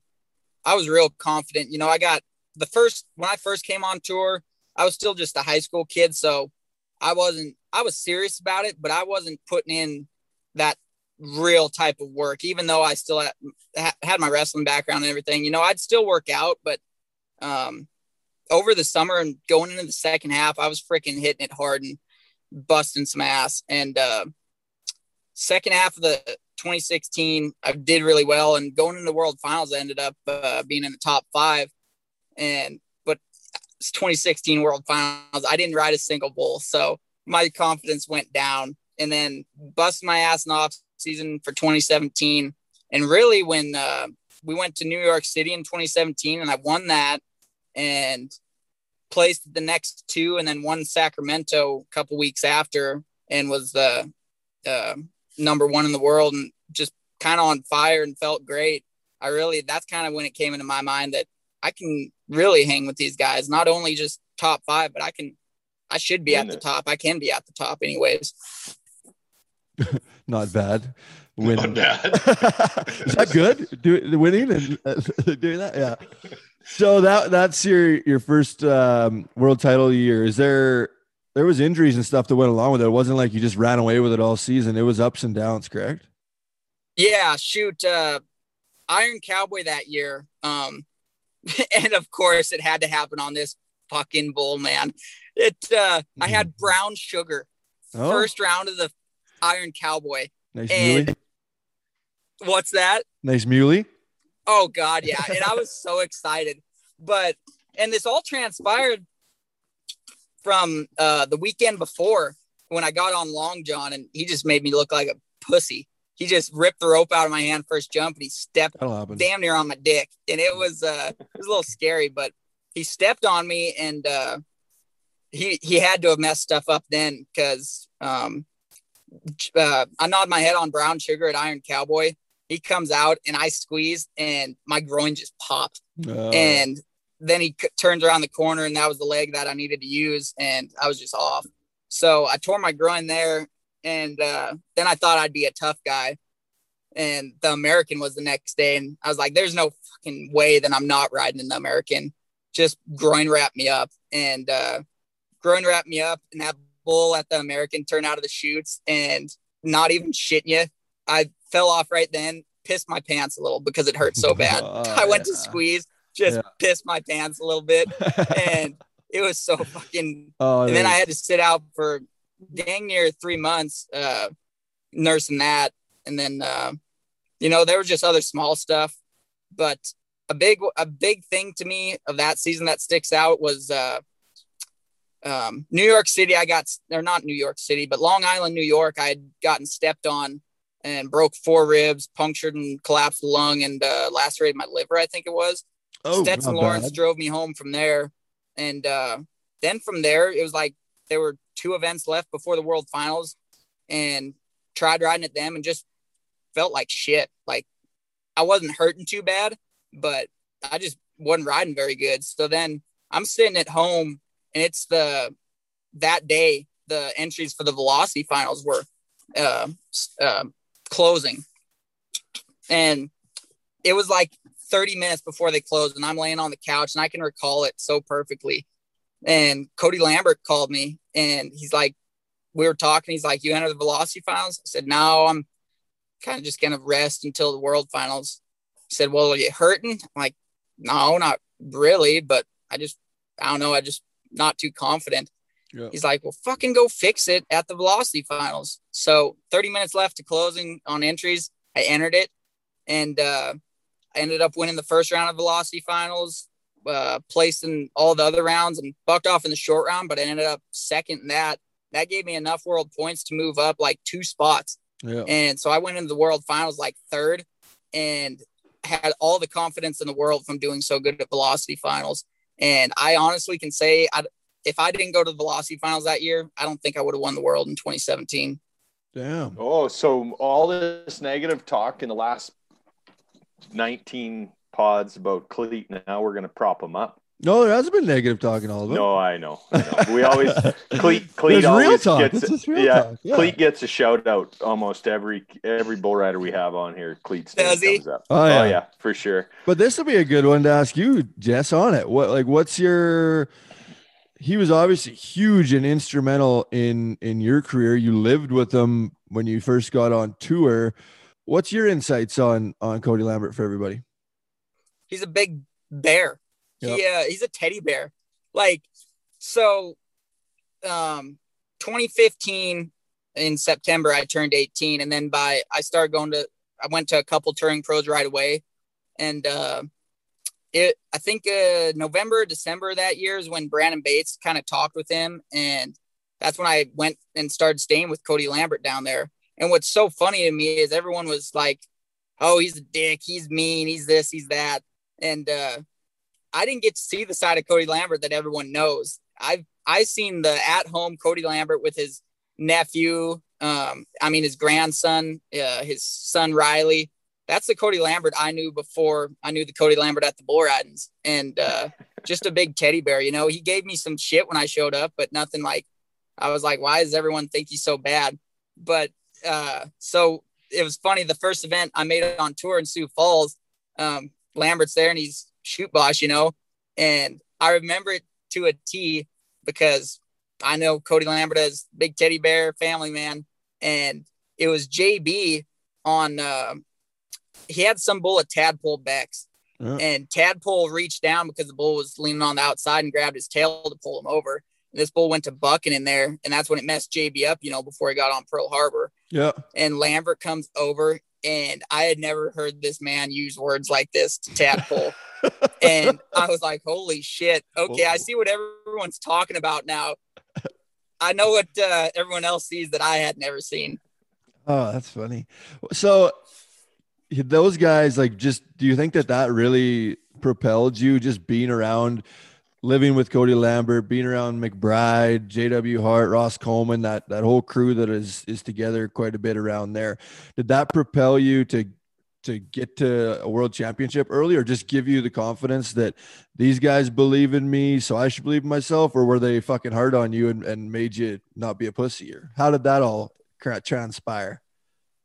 i was real confident you know i got the first when i first came on tour i was still just a high school kid so i wasn't i was serious about it but i wasn't putting in that real type of work even though i still had, had my wrestling background and everything you know i'd still work out but um over the summer and going into the second half i was freaking hitting it hard and busting some ass and uh second half of the 2016, I did really well, and going into the World Finals, I ended up uh, being in the top five. And but it's 2016 World Finals, I didn't ride a single bull, so my confidence went down. And then bust my ass in off season for 2017, and really when uh, we went to New York City in 2017, and I won that, and placed the next two, and then won Sacramento a couple weeks after, and was the uh, number one in the world and just kind of on fire and felt great. I really, that's kind of when it came into my mind that I can really hang with these guys, not only just top five, but I can, I should be at the top. I can be at the top anyways. Not bad. Winning. Not bad. Is that good? Do winning and uh, doing that? Yeah. So that that's your your first um, world title year. Is there there was injuries and stuff that went along with it? It wasn't like you just ran away with it all season. It was ups and downs, correct? Yeah, shoot, uh, Iron Cowboy that year. Um, and of course, it had to happen on this fucking bull, man. it uh I had brown sugar. Oh, First round of the Iron Cowboy. nice and- muley. What's that? Nice muley. Oh God, yeah. And I was so excited. But and this all transpired from uh the weekend before when I got on Long John and he just made me look like a pussy. He just ripped the rope out of my hand first jump and he stepped damn near on my dick. And it was uh it was a little scary, but he stepped on me and uh he he had to have messed stuff up then because um uh, I nod my head on brown sugar at Iron Cowboy. He comes out and I squeeze and my groin just popped. Oh, And then he c- turns around the corner and that was the leg that I needed to use and I was just off. So I tore my groin there and uh, then I thought I'd be a tough guy. And the American was the next day and I was like, there's no fucking way that I'm not riding in the American. Just groin wrapped me up and uh, groin wrapped me up and that bull at the American turned out of the chutes and not even shitting you. I fell off right then, pissed my pants a little because it hurt so bad. Oh, I went to squeeze, just Yeah. pissed my pants a little bit, and it was so fucking. oh, And then I had to sit out for dang near three months, uh, nursing that, and then uh, you know there was just other small stuff, but a big a big thing to me of that season that sticks out was uh, um, New York City. I got or not New York City, but Long Island, New York. I had gotten stepped on and broke four ribs, punctured and collapsed the lung, and uh, lacerated my liver. I think it was. oh, Stetson Lawrence drove me home from there. And uh, then from there, it was like there were two events left before the world finals and tried riding at them and just felt like shit. Like I wasn't hurting too bad, but I just wasn't riding very good. So then I'm sitting at home and it's the that day the entries for the velocity finals were uh, uh, closing. And it was like 30 minutes before they closed, and I'm laying on the couch, and I can recall it so perfectly. And Cody Lambert called me, and he's like, we were talking. He's like, "You enter the velocity finals." I said, "No, I'm kind of just gonna rest until the world finals." He said, "Well, are you hurting?" I'm like, "No, not really, but I just, I don't know, I just not too confident." Yeah. He's like, "Well, fucking go fix it at the velocity finals." So 30 minutes left to closing on entries. I entered it, and uh, I ended up winning the first round of velocity finals, uh, placed in all the other rounds, and bucked off in the short round. But I ended up second in that. That gave me enough world points to move up like two spots. Yeah. And so I went into the world finals like third and had all the confidence in the world from doing so good at velocity finals. And I honestly can say, I, if I didn't go to the velocity finals that year, I don't think I would have won the world in 2017. Damn. Oh, so all this negative talk in the last 19 pods about Cleat, now we're going to prop him up. No, there hasn't been negative talking all of them. No, I know. I know. We always Cleat Cleat There's real always talk. gets It's just real yeah, talk. Yeah. Cleat gets a shout out almost every every bull rider we have on here. Cleat's name Does he? comes up. Oh, yeah. oh yeah, for sure. But this will be a good one to ask you, Jess, on it. What like what's your he was obviously huge and instrumental in in your career. You lived with him when you first got on tour. What's your insights on on Cody Lambert for everybody? he's a big bear. He uh, he's a teddy bear. Like so um 2015 in September I turned 18 and then by I started going to I went to a couple touring pros right away and uh it I think uh November December that year is when Brandon Bates kind of talked with him and that's when I went and started staying with Cody Lambert down there. And what's so funny to me is everyone was like, "Oh, he's a dick. He's mean. He's this. He's that." And uh, I didn't get to see the side of Cody Lambert that everyone knows. I've I seen the at home Cody Lambert with his nephew. Um, I mean his grandson, uh, his son Riley. That's the Cody Lambert I knew before I knew the Cody Lambert at the bull ridings, and uh, just a big teddy bear. You know, he gave me some shit when I showed up, but nothing like I was like, why does everyone think he's so bad? But uh, so it was funny. The first event I made on tour in Sioux Falls. Um, Lambert's there and he's chute boss, you know. And I remember it to a T because I know Cody Lambert as big teddy bear family man. And it was JB on uh, he had some bull at Tadpole Becks. Yeah. And Tadpole reached down because the bull was leaning on the outside and grabbed his tail to pull him over. And this bull went to bucking in there, and that's when it messed JB up, you know, before he got on Pearl Harbor. Yeah. And Lambert comes over, and I had never heard this man use words like this to tadpole. and I was like, holy shit. Okay, I see what everyone's talking about now. I know what uh, everyone else sees that I had never seen. Oh, that's funny. So those guys, like, just do you think that that really propelled you just being around living with Cody Lambert, being around McBride, JW Hart, Ross Coleman, that that whole crew that is is together quite a bit around there. Did that propel you to to get to a world championship early or just give you the confidence that these guys believe in me so I should believe in myself or were they fucking hard on you and, and made you not be a pussy or how did that all transpire?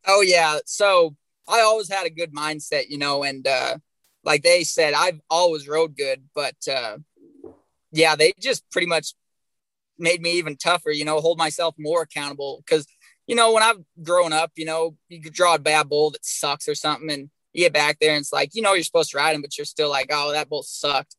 Oh yeah. So I always had a good mindset, you know, and uh like they said, I've always rode good, but uh yeah, they just pretty much made me even tougher, you know, hold myself more accountable. Cause, you know, when I've grown up, you know, you could draw a bad bull that sucks or something and you get back there and it's like, you know, you're supposed to ride him, but you're still like, oh, that bull sucked.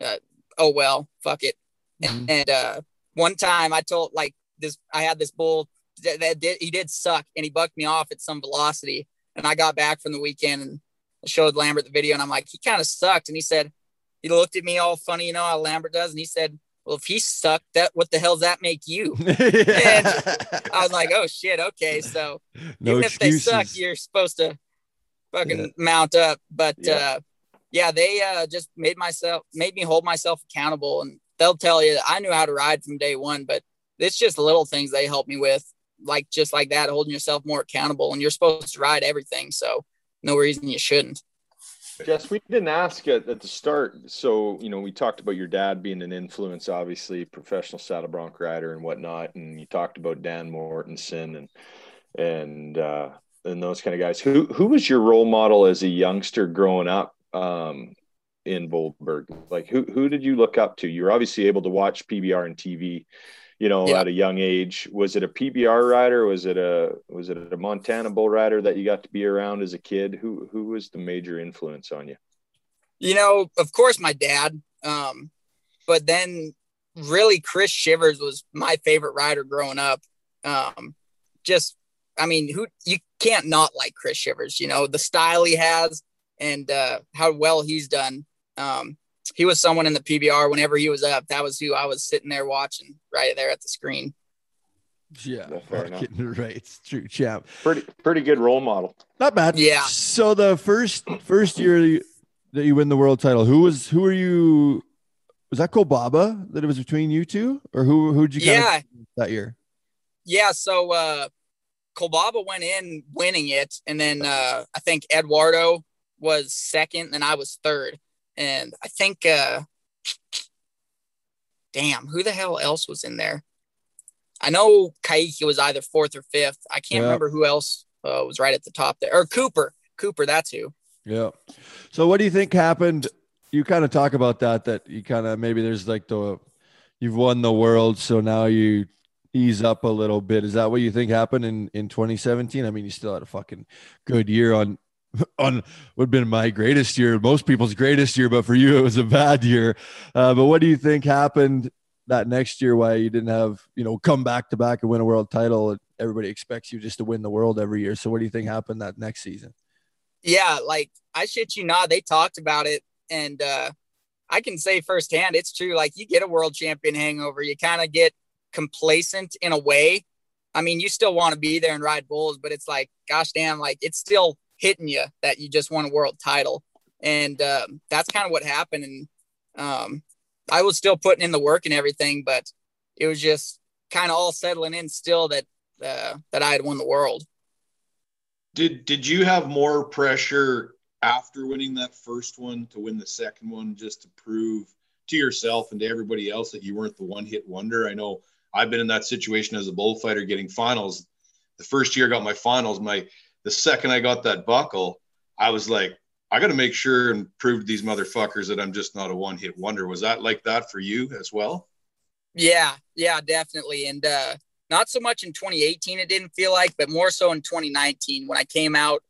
Uh, oh, well, fuck it. Mm-hmm. And, and uh, one time I told like this, I had this bull that, that did, he did suck and he bucked me off at some velocity. And I got back from the weekend and showed Lambert the video and I'm like, he kind of sucked. And he said, he looked at me all funny, you know how Lambert does, and he said, "Well, if he sucked, that what the hell does that make you?" and I was like, "Oh shit, okay." So no even excuses. if they suck, you're supposed to fucking yeah. mount up. But yeah. uh, yeah, they uh, just made myself made me hold myself accountable, and they'll tell you I knew how to ride from day one, but it's just little things they help me with, like just like that, holding yourself more accountable, and you're supposed to ride everything, so no reason you shouldn't. Jess, we didn't ask at, at the start. So, you know, we talked about your dad being an influence, obviously, professional saddle bronc rider and whatnot. And you talked about Dan Mortensen and, and, uh, and those kind of guys. Who, who was your role model as a youngster growing up, um, in Volborg? Like, who, who did you look up to? You're obviously able to watch PBR and TV you know, yeah. at a young age. Was it a PBR rider? Was it a was it a Montana bull rider that you got to be around as a kid? Who who was the major influence on you? You know, of course, my dad. Um, but then really Chris Shivers was my favorite rider growing up. Um, just, I mean, who you can't not like Chris Shivers. You know the style he has and uh, how well he's done. Um, he was someone in the PBR whenever he was up. That was who I was sitting there watching right there at the screen. Yeah, right. It's true, champ. Pretty pretty good role model. Not bad. Yeah. So the first first year that you win the world title, who was who are you? Was that Kolbaba that it was between you two, or who who'd you? Yeah. That year. Yeah. So uh Kolbaba went in winning it, and then uh I think Eduardo was second, and I was third and I think, uh, damn, who the hell else was in there? I know Kaique was either fourth or fifth. I can't remember who else uh, was right at the top there. Or Cooper. Cooper, that's who. Yeah. So what do you think happened? You kind of talk about that, that you kind of maybe there's like the, you've won the world. So now you ease up a little bit. Is that what you think happened in, in 2017? I mean, you still had a fucking good year on on would have been my greatest year, most people's greatest year, but for you it was a bad year. Uh, but what do you think happened that next year? Why you didn't have you know come back to back and win a world title? Everybody expects you just to win the world every year. So what do you think happened that next season? Yeah, like I shit you not, they talked about it, and uh, I can say firsthand, it's true. Like you get a world champion hangover, you kind of get complacent in a way. I mean, you still want to be there and ride bulls, but it's like, gosh damn, like it's still hitting you that you just won a world title. And um, that's kind of what happened. And um, I was still putting in the work and everything, but it was just kind of all settling in still that uh, that I had won the world. Did did you have more pressure after winning that first one to win the second one just to prove to yourself and to everybody else that you weren't the one hit wonder? I know I've been in that situation as a bullfighter getting finals. The first year I got my finals, my the second I got that buckle, I was like, I got to make sure and prove to these motherfuckers that I'm just not a one hit wonder. Was that like that for you as well? Yeah, yeah, definitely. And uh, not so much in 2018, it didn't feel like, but more so in 2019 when I came out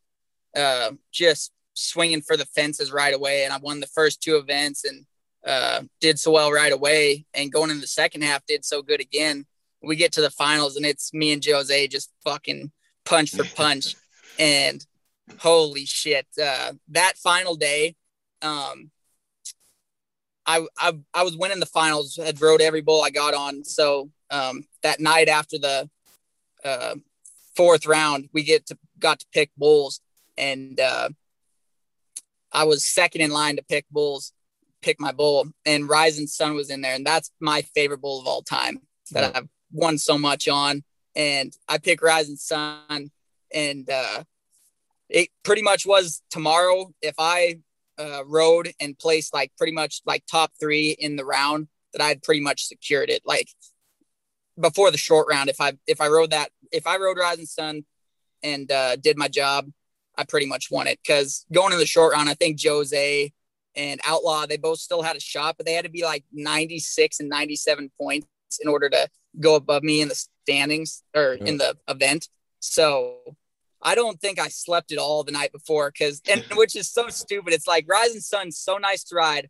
uh, just swinging for the fences right away. And I won the first two events and uh, did so well right away, and going in the second half did so good again. We get to the finals, and it's me and Jose just fucking punch for punch, and holy shit, uh, that final day, um, I, I I was winning the finals, had rode every bull I got on. So um, that night after the uh, fourth round, we get to got to pick bulls, and uh, I was second in line to pick bulls, pick my bull, and Rising Sun was in there, and that's my favorite bull of all time that. I've won so much on. And I pick Rising Sun, and uh, it pretty much was tomorrow. If I uh, rode and placed like pretty much like top three in the round, that I'd pretty much secured it. Like before the short round, if I if I rode that, if I rode Rising Sun and uh, did my job, I pretty much won it. Because going in the short round, I think Jose and Outlaw they both still had a shot, but they had to be like 96 and 97 points in order to go above me in the standings or yeah. in the event. So I don't think I slept at all the night before because, and which is so stupid. It's like Rising Sun's so nice to ride,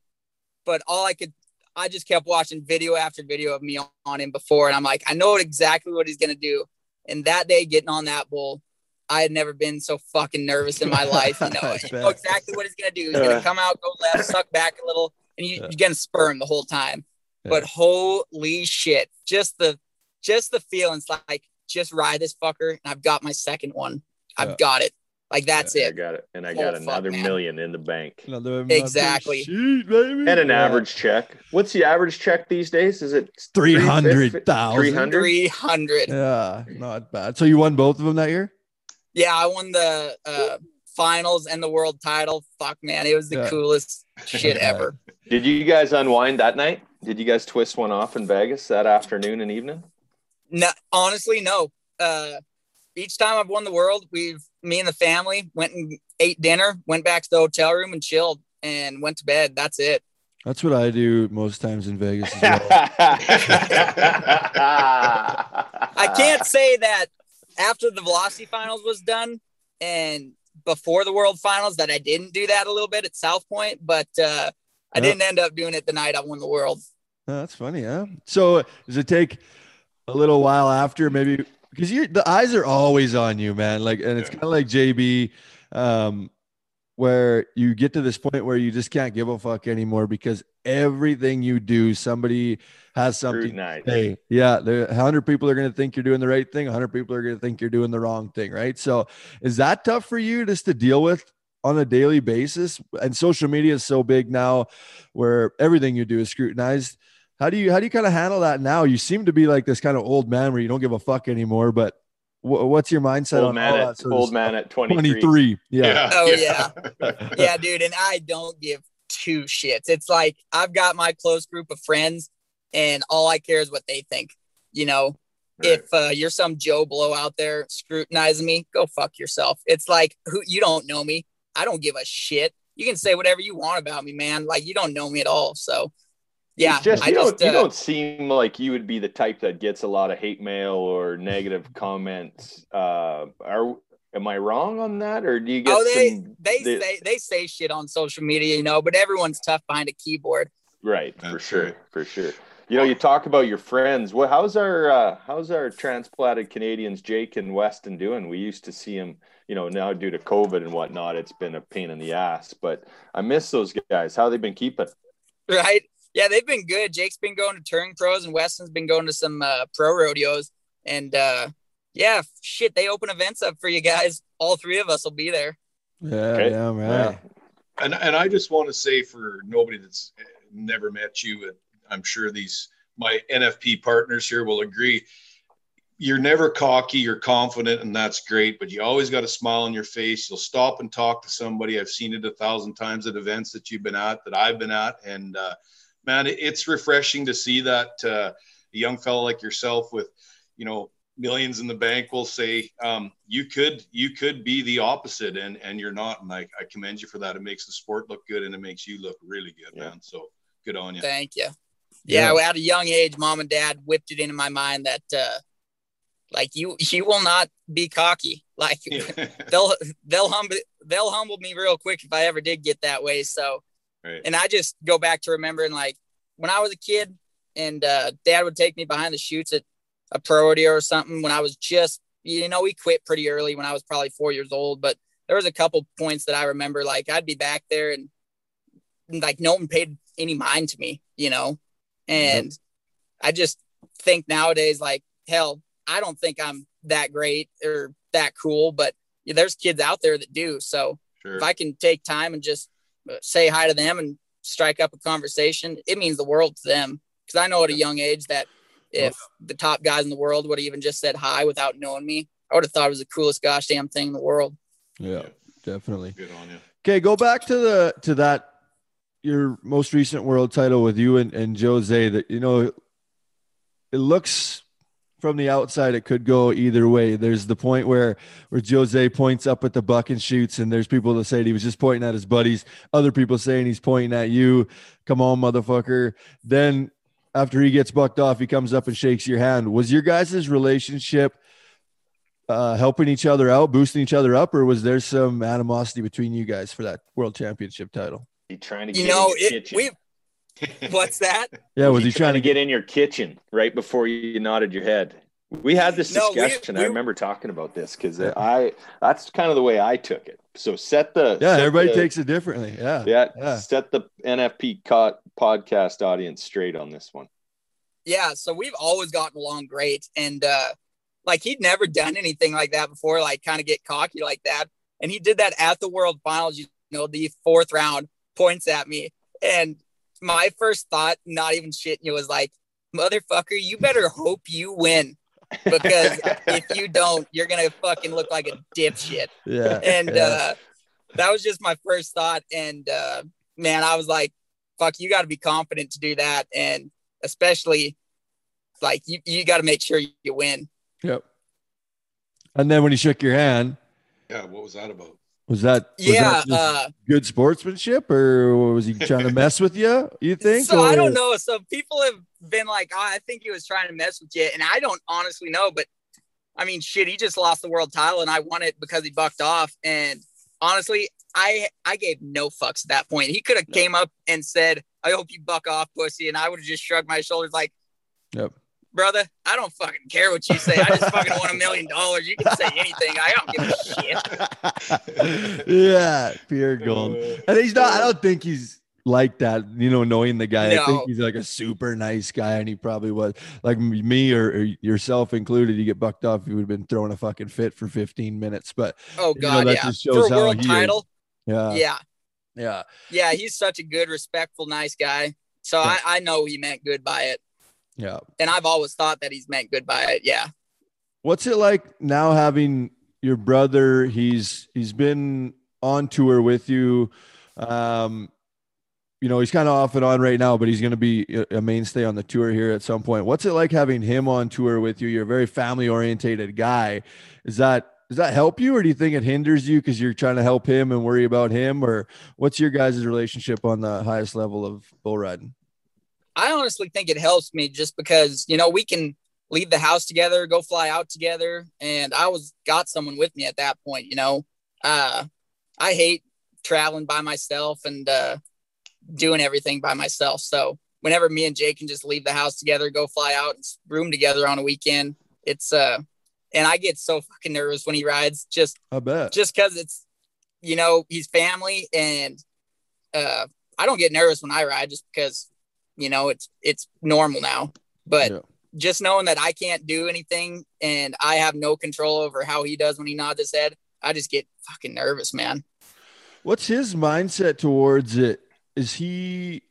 but all I could, I just kept watching video after video of me on him before, and I'm like, I know exactly what he's gonna do. And that day, getting on that bull, I had never been so fucking nervous in my life. You know, I know exactly what he's gonna do. He's gonna come out, go left, suck back a little, and you, are gonna spur him the whole time. Yeah. But holy shit, just the just the feelings like just ride this fucker, and I've got my second one. I've yeah. got it. Like that's yeah, it. I got it, and I got oh, another fuck, million in the bank. Another, exactly. Sheet, and an yeah. average check. What's the average check these days? Is it three hundred thousand? Three hundred. Three hundred. Yeah, not bad. So you won both of them that year? Yeah, I won the uh, finals and the world title. Fuck, man, it was the yeah. coolest shit ever. Did you guys unwind that night? Did you guys twist one off in Vegas that afternoon and evening? No, honestly, no. Uh, each time I've won the world, we've me and the family went and ate dinner, went back to the hotel room and chilled and went to bed. That's it. That's what I do most times in Vegas as well. I can't say that after the velocity finals was done and before the world finals that I didn't do that a little bit at South Point, but uh, I didn't end up doing it the night I won the world. Oh, that's funny, huh? So does it take a little while after maybe because you the eyes are always on you, man. Like, and it's kind of like JB, um, where you get to this point where you just can't give a fuck anymore because everything you do, somebody has something. Hey, yeah, the hundred people are going to think you're doing the right thing. hundred people are going to think you're doing the wrong thing, right? So, is that tough for you just to deal with on a daily basis? And social media is so big now, where everything you do is scrutinized how do you how do you kind of handle that now? You seem to be like this kind of old man where you don't give a fuck anymore. But w- what's your mindset old on man all at, that? old man at 23. 23. Yeah. yeah. Oh yeah. yeah, dude. And I don't give two shits. It's like I've got my close group of friends, and all I care is what they think. You know, right. if uh, you're some Joe Blow out there scrutinizing me, go fuck yourself. It's like who you don't know me. I don't give a shit. You can say whatever you want about me, man. Like you don't know me at all. So yeah, just, you, just, don't, uh, you don't seem like you would be the type that gets a lot of hate mail or negative comments. Uh, are am I wrong on that, or do you get? Oh, they some, they the, say they say shit on social media, you know, but everyone's tough behind a keyboard. Right, That's for sure, true. for sure. You know, you talk about your friends. Well, how's our uh, how's our transplanted Canadians, Jake and Weston, doing? We used to see him, you know, now due to COVID and whatnot, it's been a pain in the ass. But I miss those guys. How they been keeping? Right yeah, they've been good. Jake's been going to touring pros, and Weston's been going to some uh, pro rodeos. And uh, yeah, shit, they open events up for you guys. All three of us will be there. Yeah, okay. yeah, right. Yeah. And and I just want to say for nobody that's never met you, and I'm sure these my NFP partners here will agree. You're never cocky, you're confident, and that's great, but you always got a smile on your face. You'll stop and talk to somebody. I've seen it a thousand times at events that you've been at, that I've been at, and uh, man, it's refreshing to see that uh, a young fellow like yourself with, you know, millions in the bank will say um, you could you could be the opposite and and you're not. And I, I commend you for that. It makes the sport look good and it makes you look really good yeah. man. So good on you. Thank you. Yeah, yeah, at a young age mom and dad whipped it into my mind that uh like you you will not be cocky. Like they'll they'll humble they'll humble me real quick if i ever did get that way. So Right. And I just go back to remembering like when I was a kid and uh, dad would take me behind the chutes at a pro rodeo or something when I was just, you know, we quit pretty early when I was probably four years old, but there was a couple points that I remember, like I'd be back there and like no one paid any mind to me, you know? And I just think nowadays, like, hell, I don't think I'm that great or that cool, but there's kids out there that do. So Sure. if I can take time and just say hi to them and strike up a conversation, it means the world to them. Because I know at a young age that if the top guys in the world would have even just said hi without knowing me, I would have thought it was the coolest gosh damn thing in the world. Yeah, Yeah. definitely. Good on you. Okay, go back to the to that your most recent world title with you and, and Jose that you know it looks from the outside it could go either way. There's the point where where Jose points up at the bucking chutes, and there's people that say he was just pointing at his buddies, other people saying he's pointing at you. Come on, motherfucker. Then after he gets bucked off, he comes up and shakes your hand. Was your guys' relationship uh, helping each other out, boosting each other up, or was there some animosity between you guys for that world championship title? He trying to You know, it, kitchen. we what's that? Yeah, was he trying to get? get in your kitchen right before you nodded your head? We had this No, we- discussion. I remember talking about this because I that's kind of the way I took it. So set the Yeah, set everybody the- takes it differently. Yeah, yeah, yeah. set the NFP co- podcast audience straight on this one. Yeah, so we've always gotten along great. And uh like he'd never done anything like that before, like kind of get cocky like that. And he did that at the world finals, you know, the fourth round points at me. And my first thought, not even shitting you, was like, motherfucker, you better hope you win. Because if you don't, you're gonna fucking look like a dipshit. yeah. And yeah. uh that was just my first thought. And uh man, I was like, fuck, you gotta be confident to do that. And especially like you, you gotta make sure you win. Yep. And then when he shook your hand, Yeah. What was that about? Was that was yeah, that uh good sportsmanship, or was he trying to mess with you? You think? so I don't know. So people have been like, oh, I think he was trying to mess with you. And I don't honestly know, but I mean, shit, he just lost the world title and I won it because he bucked off. And honestly, I I gave no fucks at that point. He could have came up and said, I hope you buck off, pussy. And I would have just shrugged my shoulders like, Yep. Brother, I don't fucking care what you say. I just fucking want a million dollars. You can say anything. I don't give a shit. yeah, pure gold. Uh, and he's not. I uh, don't think he's like that. You know, knowing the guy, I think he's like a super nice guy, and he probably was like me or, or yourself included. You get bucked off, you would have been throwing a fucking fit for 15 minutes. But Oh You know, God, that yeah. just For a world he is. title, yeah, yeah. yeah. Yeah, he's such a good, respectful, nice guy. So I, I know he meant good by it. Yeah. And I've always thought that he's meant good by it. Yeah. What's it like now having your brother? He's he's been on tour with you. Um, you know, he's kind of off and on right now, but he's going to be a- mainstay on the tour here at some point. What's it like having him on tour with you? You're a very family orientated guy. Is that does that help you, or do you think it hinders you because you're trying to help him and worry about him, or what's your guys' relationship on the highest level of bull riding? I honestly think it helps me just because, you know, we can leave the house together, go fly out together. And I was got someone with me at that point, you know. Uh I hate traveling by myself and uh doing everything by myself. So whenever me and Jake can just leave the house together, go fly out and room together on a weekend, it's uh and I get so fucking nervous when he rides just I bet. just because it's you know he's family and uh i don't get nervous when i ride just because you know it's it's normal now but Yeah. just knowing that i can't do anything and i have no control over how he does when he nods his head i just get fucking nervous man What's his mindset towards it? Is he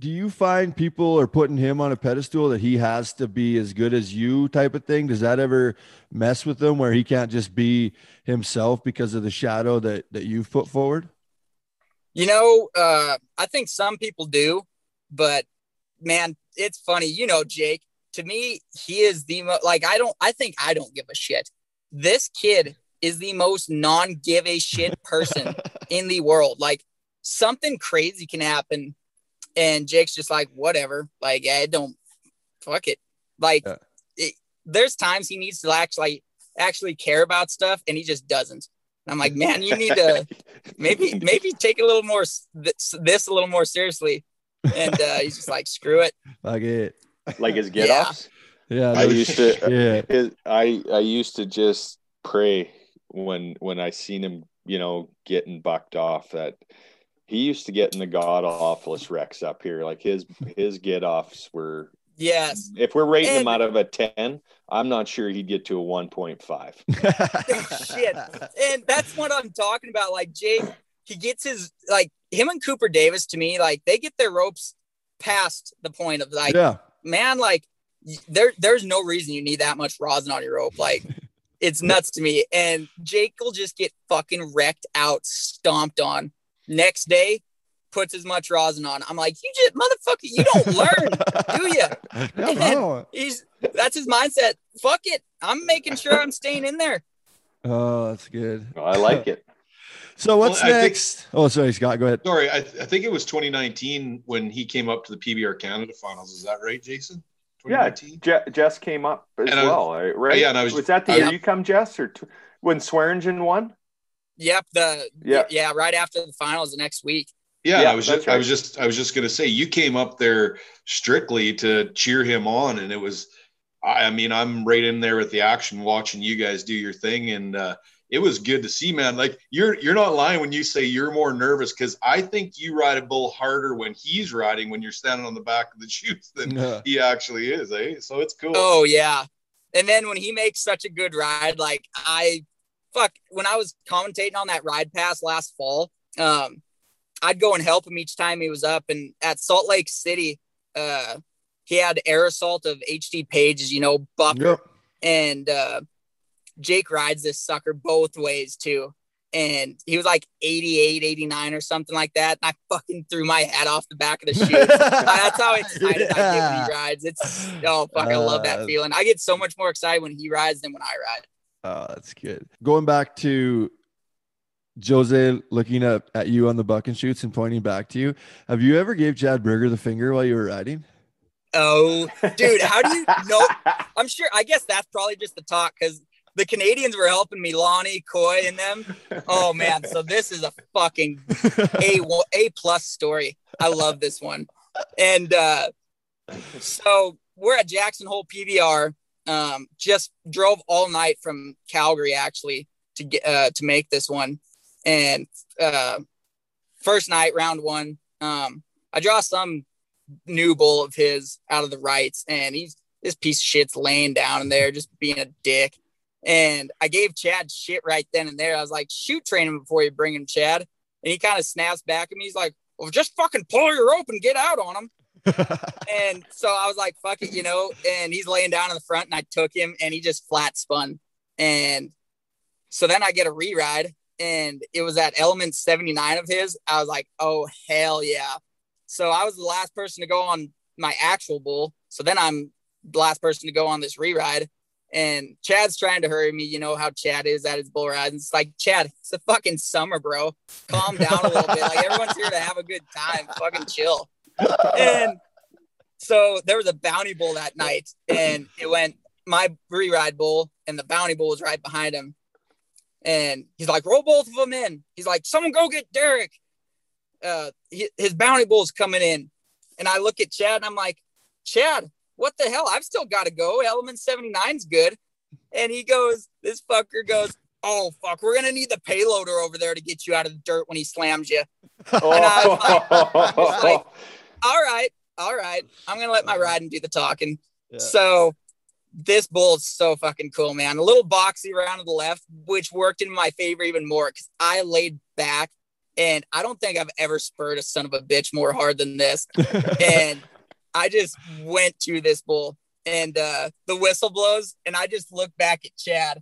do you find people are putting him on a pedestal that he has to be as good as you type of thing? Does that ever mess with him where he can't just be himself because of the shadow that that you've put forward? You know, uh, I think some people do, but man, it's funny. You know, Jake, to me, he is the most, like, I don't, I think I don't give a shit. This kid is the most non give a shit person in the world. Like, something crazy can happen, and Jake's just like, whatever. Like, I don't, fuck it. Like, Yeah. it, there's times he needs to actually, actually care about stuff, and he just doesn't. And I'm like, man, you need to maybe maybe take a little more this, this a little more seriously. And uh, he's just like, screw it. Like it. like his get Yeah. offs. Yeah. I used to Yeah. his, I I used to just pray when when I seen him, you know, getting bucked off that he used to get in the god awfulest wrecks up here. Like his his get offs were Yes. if we're rating him out of a 10, I'm not sure he'd get to a 1.5. Shit. And that's what I'm talking about. Like Jake, he gets his like him and Cooper Davis to me, like they get their ropes past the point of like, yeah. man, like there there's no reason you need that much rosin on your rope. Like it's nuts to me. And Jake will just get fucking wrecked out, stomped on. Next day, puts as much rosin on. I'm like, you just motherfucker, you don't learn, do you? Yeah, no. He's that's his mindset. Fuck it. I'm making sure I'm staying in there. Oh, that's good. I like it. So what's Well, I think- next? oh, sorry, Scott. Go ahead. Sorry, I, I think it was 2019 when he came up to the PBR Canada finals. Is that right, Jason? Yeah, 2019? Je- Jess came up as And well, right? right? yeah, and I was- was that the year you come, Jess, or t- when Swearingen won? Yep. The Yeah. yeah, right after the finals the next week. Yeah, Yeah, I was that's just, I was just, I was just gonna say you came up there strictly to cheer him on, and it was, I, I mean, I'm right in there with the action, watching you guys do your thing, and uh, it was good to see, man. Like you're, you're not lying when you say you're more nervous because I think you ride a bull harder when he's riding when you're standing on the back of the chutes than Yeah. he actually is, eh? So it's cool. Oh yeah. And then when he makes such a good ride, like I fuck when I was commentating on that RidePass last fall, um, I'd go and help him each time he was up. And at Salt Lake City, uh, he had air assault of HD Pages, you know, Bucker. Yep. and uh, Jake rides this sucker both ways too. And he was like 88, 89 or something like that. And I fucking threw my hat off the back of the chute. That's how excited I get when he rides. It's oh fuck, I love that Uh, feeling. I get so much more excited when he rides than when I ride. Oh, that's good. Going back to Jose looking up at you on the bucking chutes and pointing back to you. Have you ever gave Chad Berger the finger while you were riding? Oh, dude, how do you know? I'm sure. I guess that's probably just the talk because the Canadians were helping me, Lonnie, Coy, and them. Oh man, so this is a fucking a a plus story. I love this one. And uh, so we're at Jackson Hole PBR. Um, just drove all night from Calgary actually to get uh, to make this one. And uh, first night, round one, um, I draw some new bull of his out of the rights, and he's this piece of shit's laying down in there just being a dick. And I gave Chad shit right then and there. I was like, shoot train him before you bring him, Chad. And he kind of snaps back at me. He's like, well, just fucking pull your rope and get out on him. And so I was like, fuck it, you know. And he's laying down in the front, and I took him, and he just flat spun. And so then I get a re-ride, and it was that Element 79 of his. I was like, oh hell yeah. So I was the last person to go on my actual bull. So then I'm the last person to go on this re-ride. And Chad's trying to hurry me. You know how Chad is at his bull rides. It's like, Chad, it's the fucking summer, bro. Calm down a little bit. Like everyone's here to have a good time. Fucking chill. And so there was a bounty bull that night, and it went my re-ride bull, and the bounty bull was right behind him. And he's like, roll both of them in. He's like, someone go get Derek. Uh, hi- his bounty bull's coming in. And I look at Chad and I'm like, Chad, what the hell? I've still got to go. Element 79's good. And he goes, this fucker goes, oh, fuck, we're going to need the payloader over there to get you out of the dirt when he slams you. Oh. All right. All right. I'm going to let my uh-huh. riding do the talking. Yeah. So this bull is so fucking cool, man. A little boxy around to the left, which worked in my favor even more because I laid back and I don't think I've ever spurred a son of a bitch more hard than this. and I just went to this bull and uh, the whistle blows and I just look back at Chad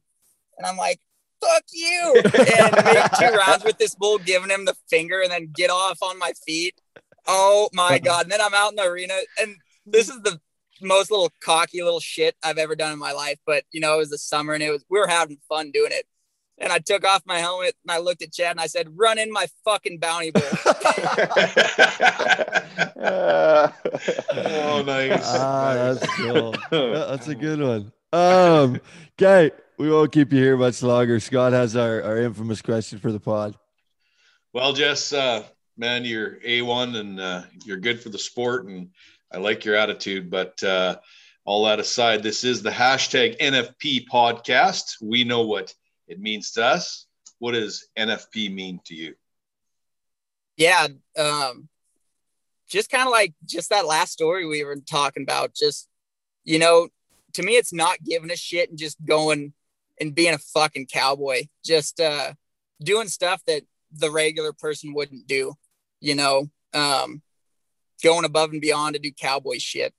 and I'm like, fuck you. And make two rounds with this bull, giving him the finger and then get off on my feet. Oh my God. And then I'm out in the arena and this is the most little cocky little shit I've ever done in my life. But you know, it was the summer and it was we were having fun doing it. And I took off my helmet and I looked at Chad and I said, "Run in my fucking bounty bull." oh, nice. ah, nice. that's cool. That's a good one. Um, okay. we won't keep you here much longer. Scott has our, our infamous question for the pod. Well, Jess, uh, man, you're A1 and uh, you're good for the sport. And I like your attitude. But uh, all that aside, this is the hashtag NFP podcast. We know what it means to us. What does NFP mean to you? Yeah. Um, just kind of like just that last story we were talking about. Just, you know, to me, it's not giving a shit and just going and being a fucking cowboy. Just uh, doing stuff that the regular person wouldn't do, you know, um, going above and beyond to do cowboy shit.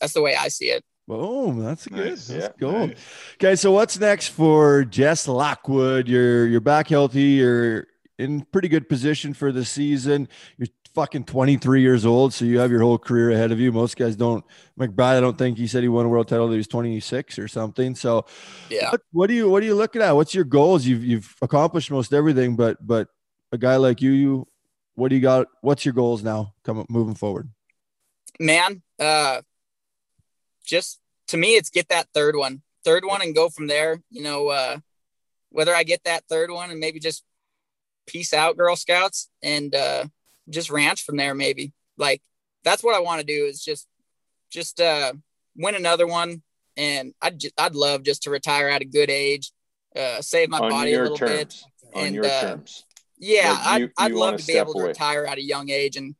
That's the way I see it. Boom. That's good. Nice. That's Yeah, cool. nice. Okay, so what's next for Jess Lockwood? You're you're back healthy. You're in pretty good position for the season. You're fucking 23 years old, so you have your whole career ahead of you. Most guys don't. McBride, I don't think he said he won a world title. He was 26 or something. So, Yeah. what, what do you what are you looking at? What's your goals? You've you've accomplished most everything, but but a guy like you, you what do you got? What's your goals now? Coming moving forward. man uh just to me it's get that third one. Third one and go from there. You know uh whether i get that third one and maybe just peace out girl scouts and uh just ranch from there maybe. Like that's what i want to do is just just uh win another one. And i'd just i'd love just to retire at a good age uh save my on body a little bit. On and, your uh, terms. yeah, Like, I'd, you- I'd love wanna be able to retire at a young age and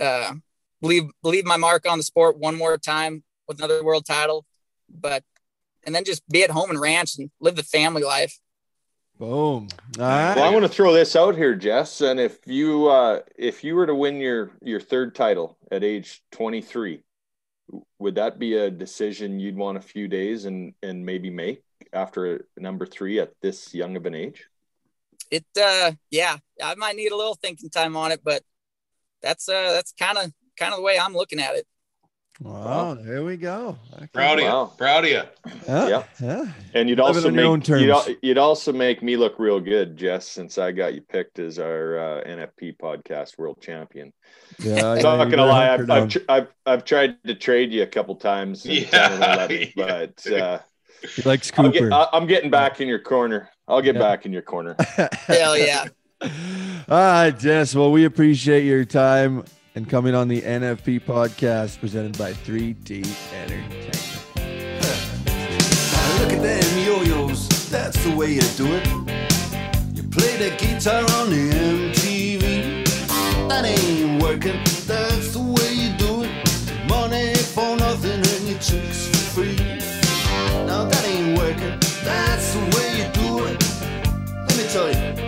uh, leave leave my mark on the sport one more time with another world title, but and then just be at home and ranch and live the family life. Boom. All right. Well, I want to throw this out here, Jess. And if you uh, if you were to win your your third title at age 23, would that be a decision you'd want a few days and and maybe make after number three at this young of an age? It uh, yeah, I might need a little thinking time on it, but that's uh that's kind of kind of the way I'm looking at it. Wow, there we go. Okay. Proud of you. Wow. Proud of you. Yeah, Yeah. yeah. And you'd also on your own make you'd, you'd also make me look real good, Jess, since I got you picked as our uh, NFP podcast world champion. Yeah, I'm yeah, not gonna lie, I've. I've, tr- I've I've tried to trade you a couple times, Yeah, 11, yeah. but uh, He likes I'll Cooper. get, I- I'm getting back in your corner. I'll get Yeah. back in your corner. Hell yeah. All right, Jess. Well, we appreciate your time and coming on the NFP podcast presented by 3D Entertainment. Look at them yo-yos, that's the way you do it. You play the guitar on the MTV. That ain't working, that's the way you do it. Money for nothing and your chicks for free. Now that ain't working, that's the way you do it. Let me tell you,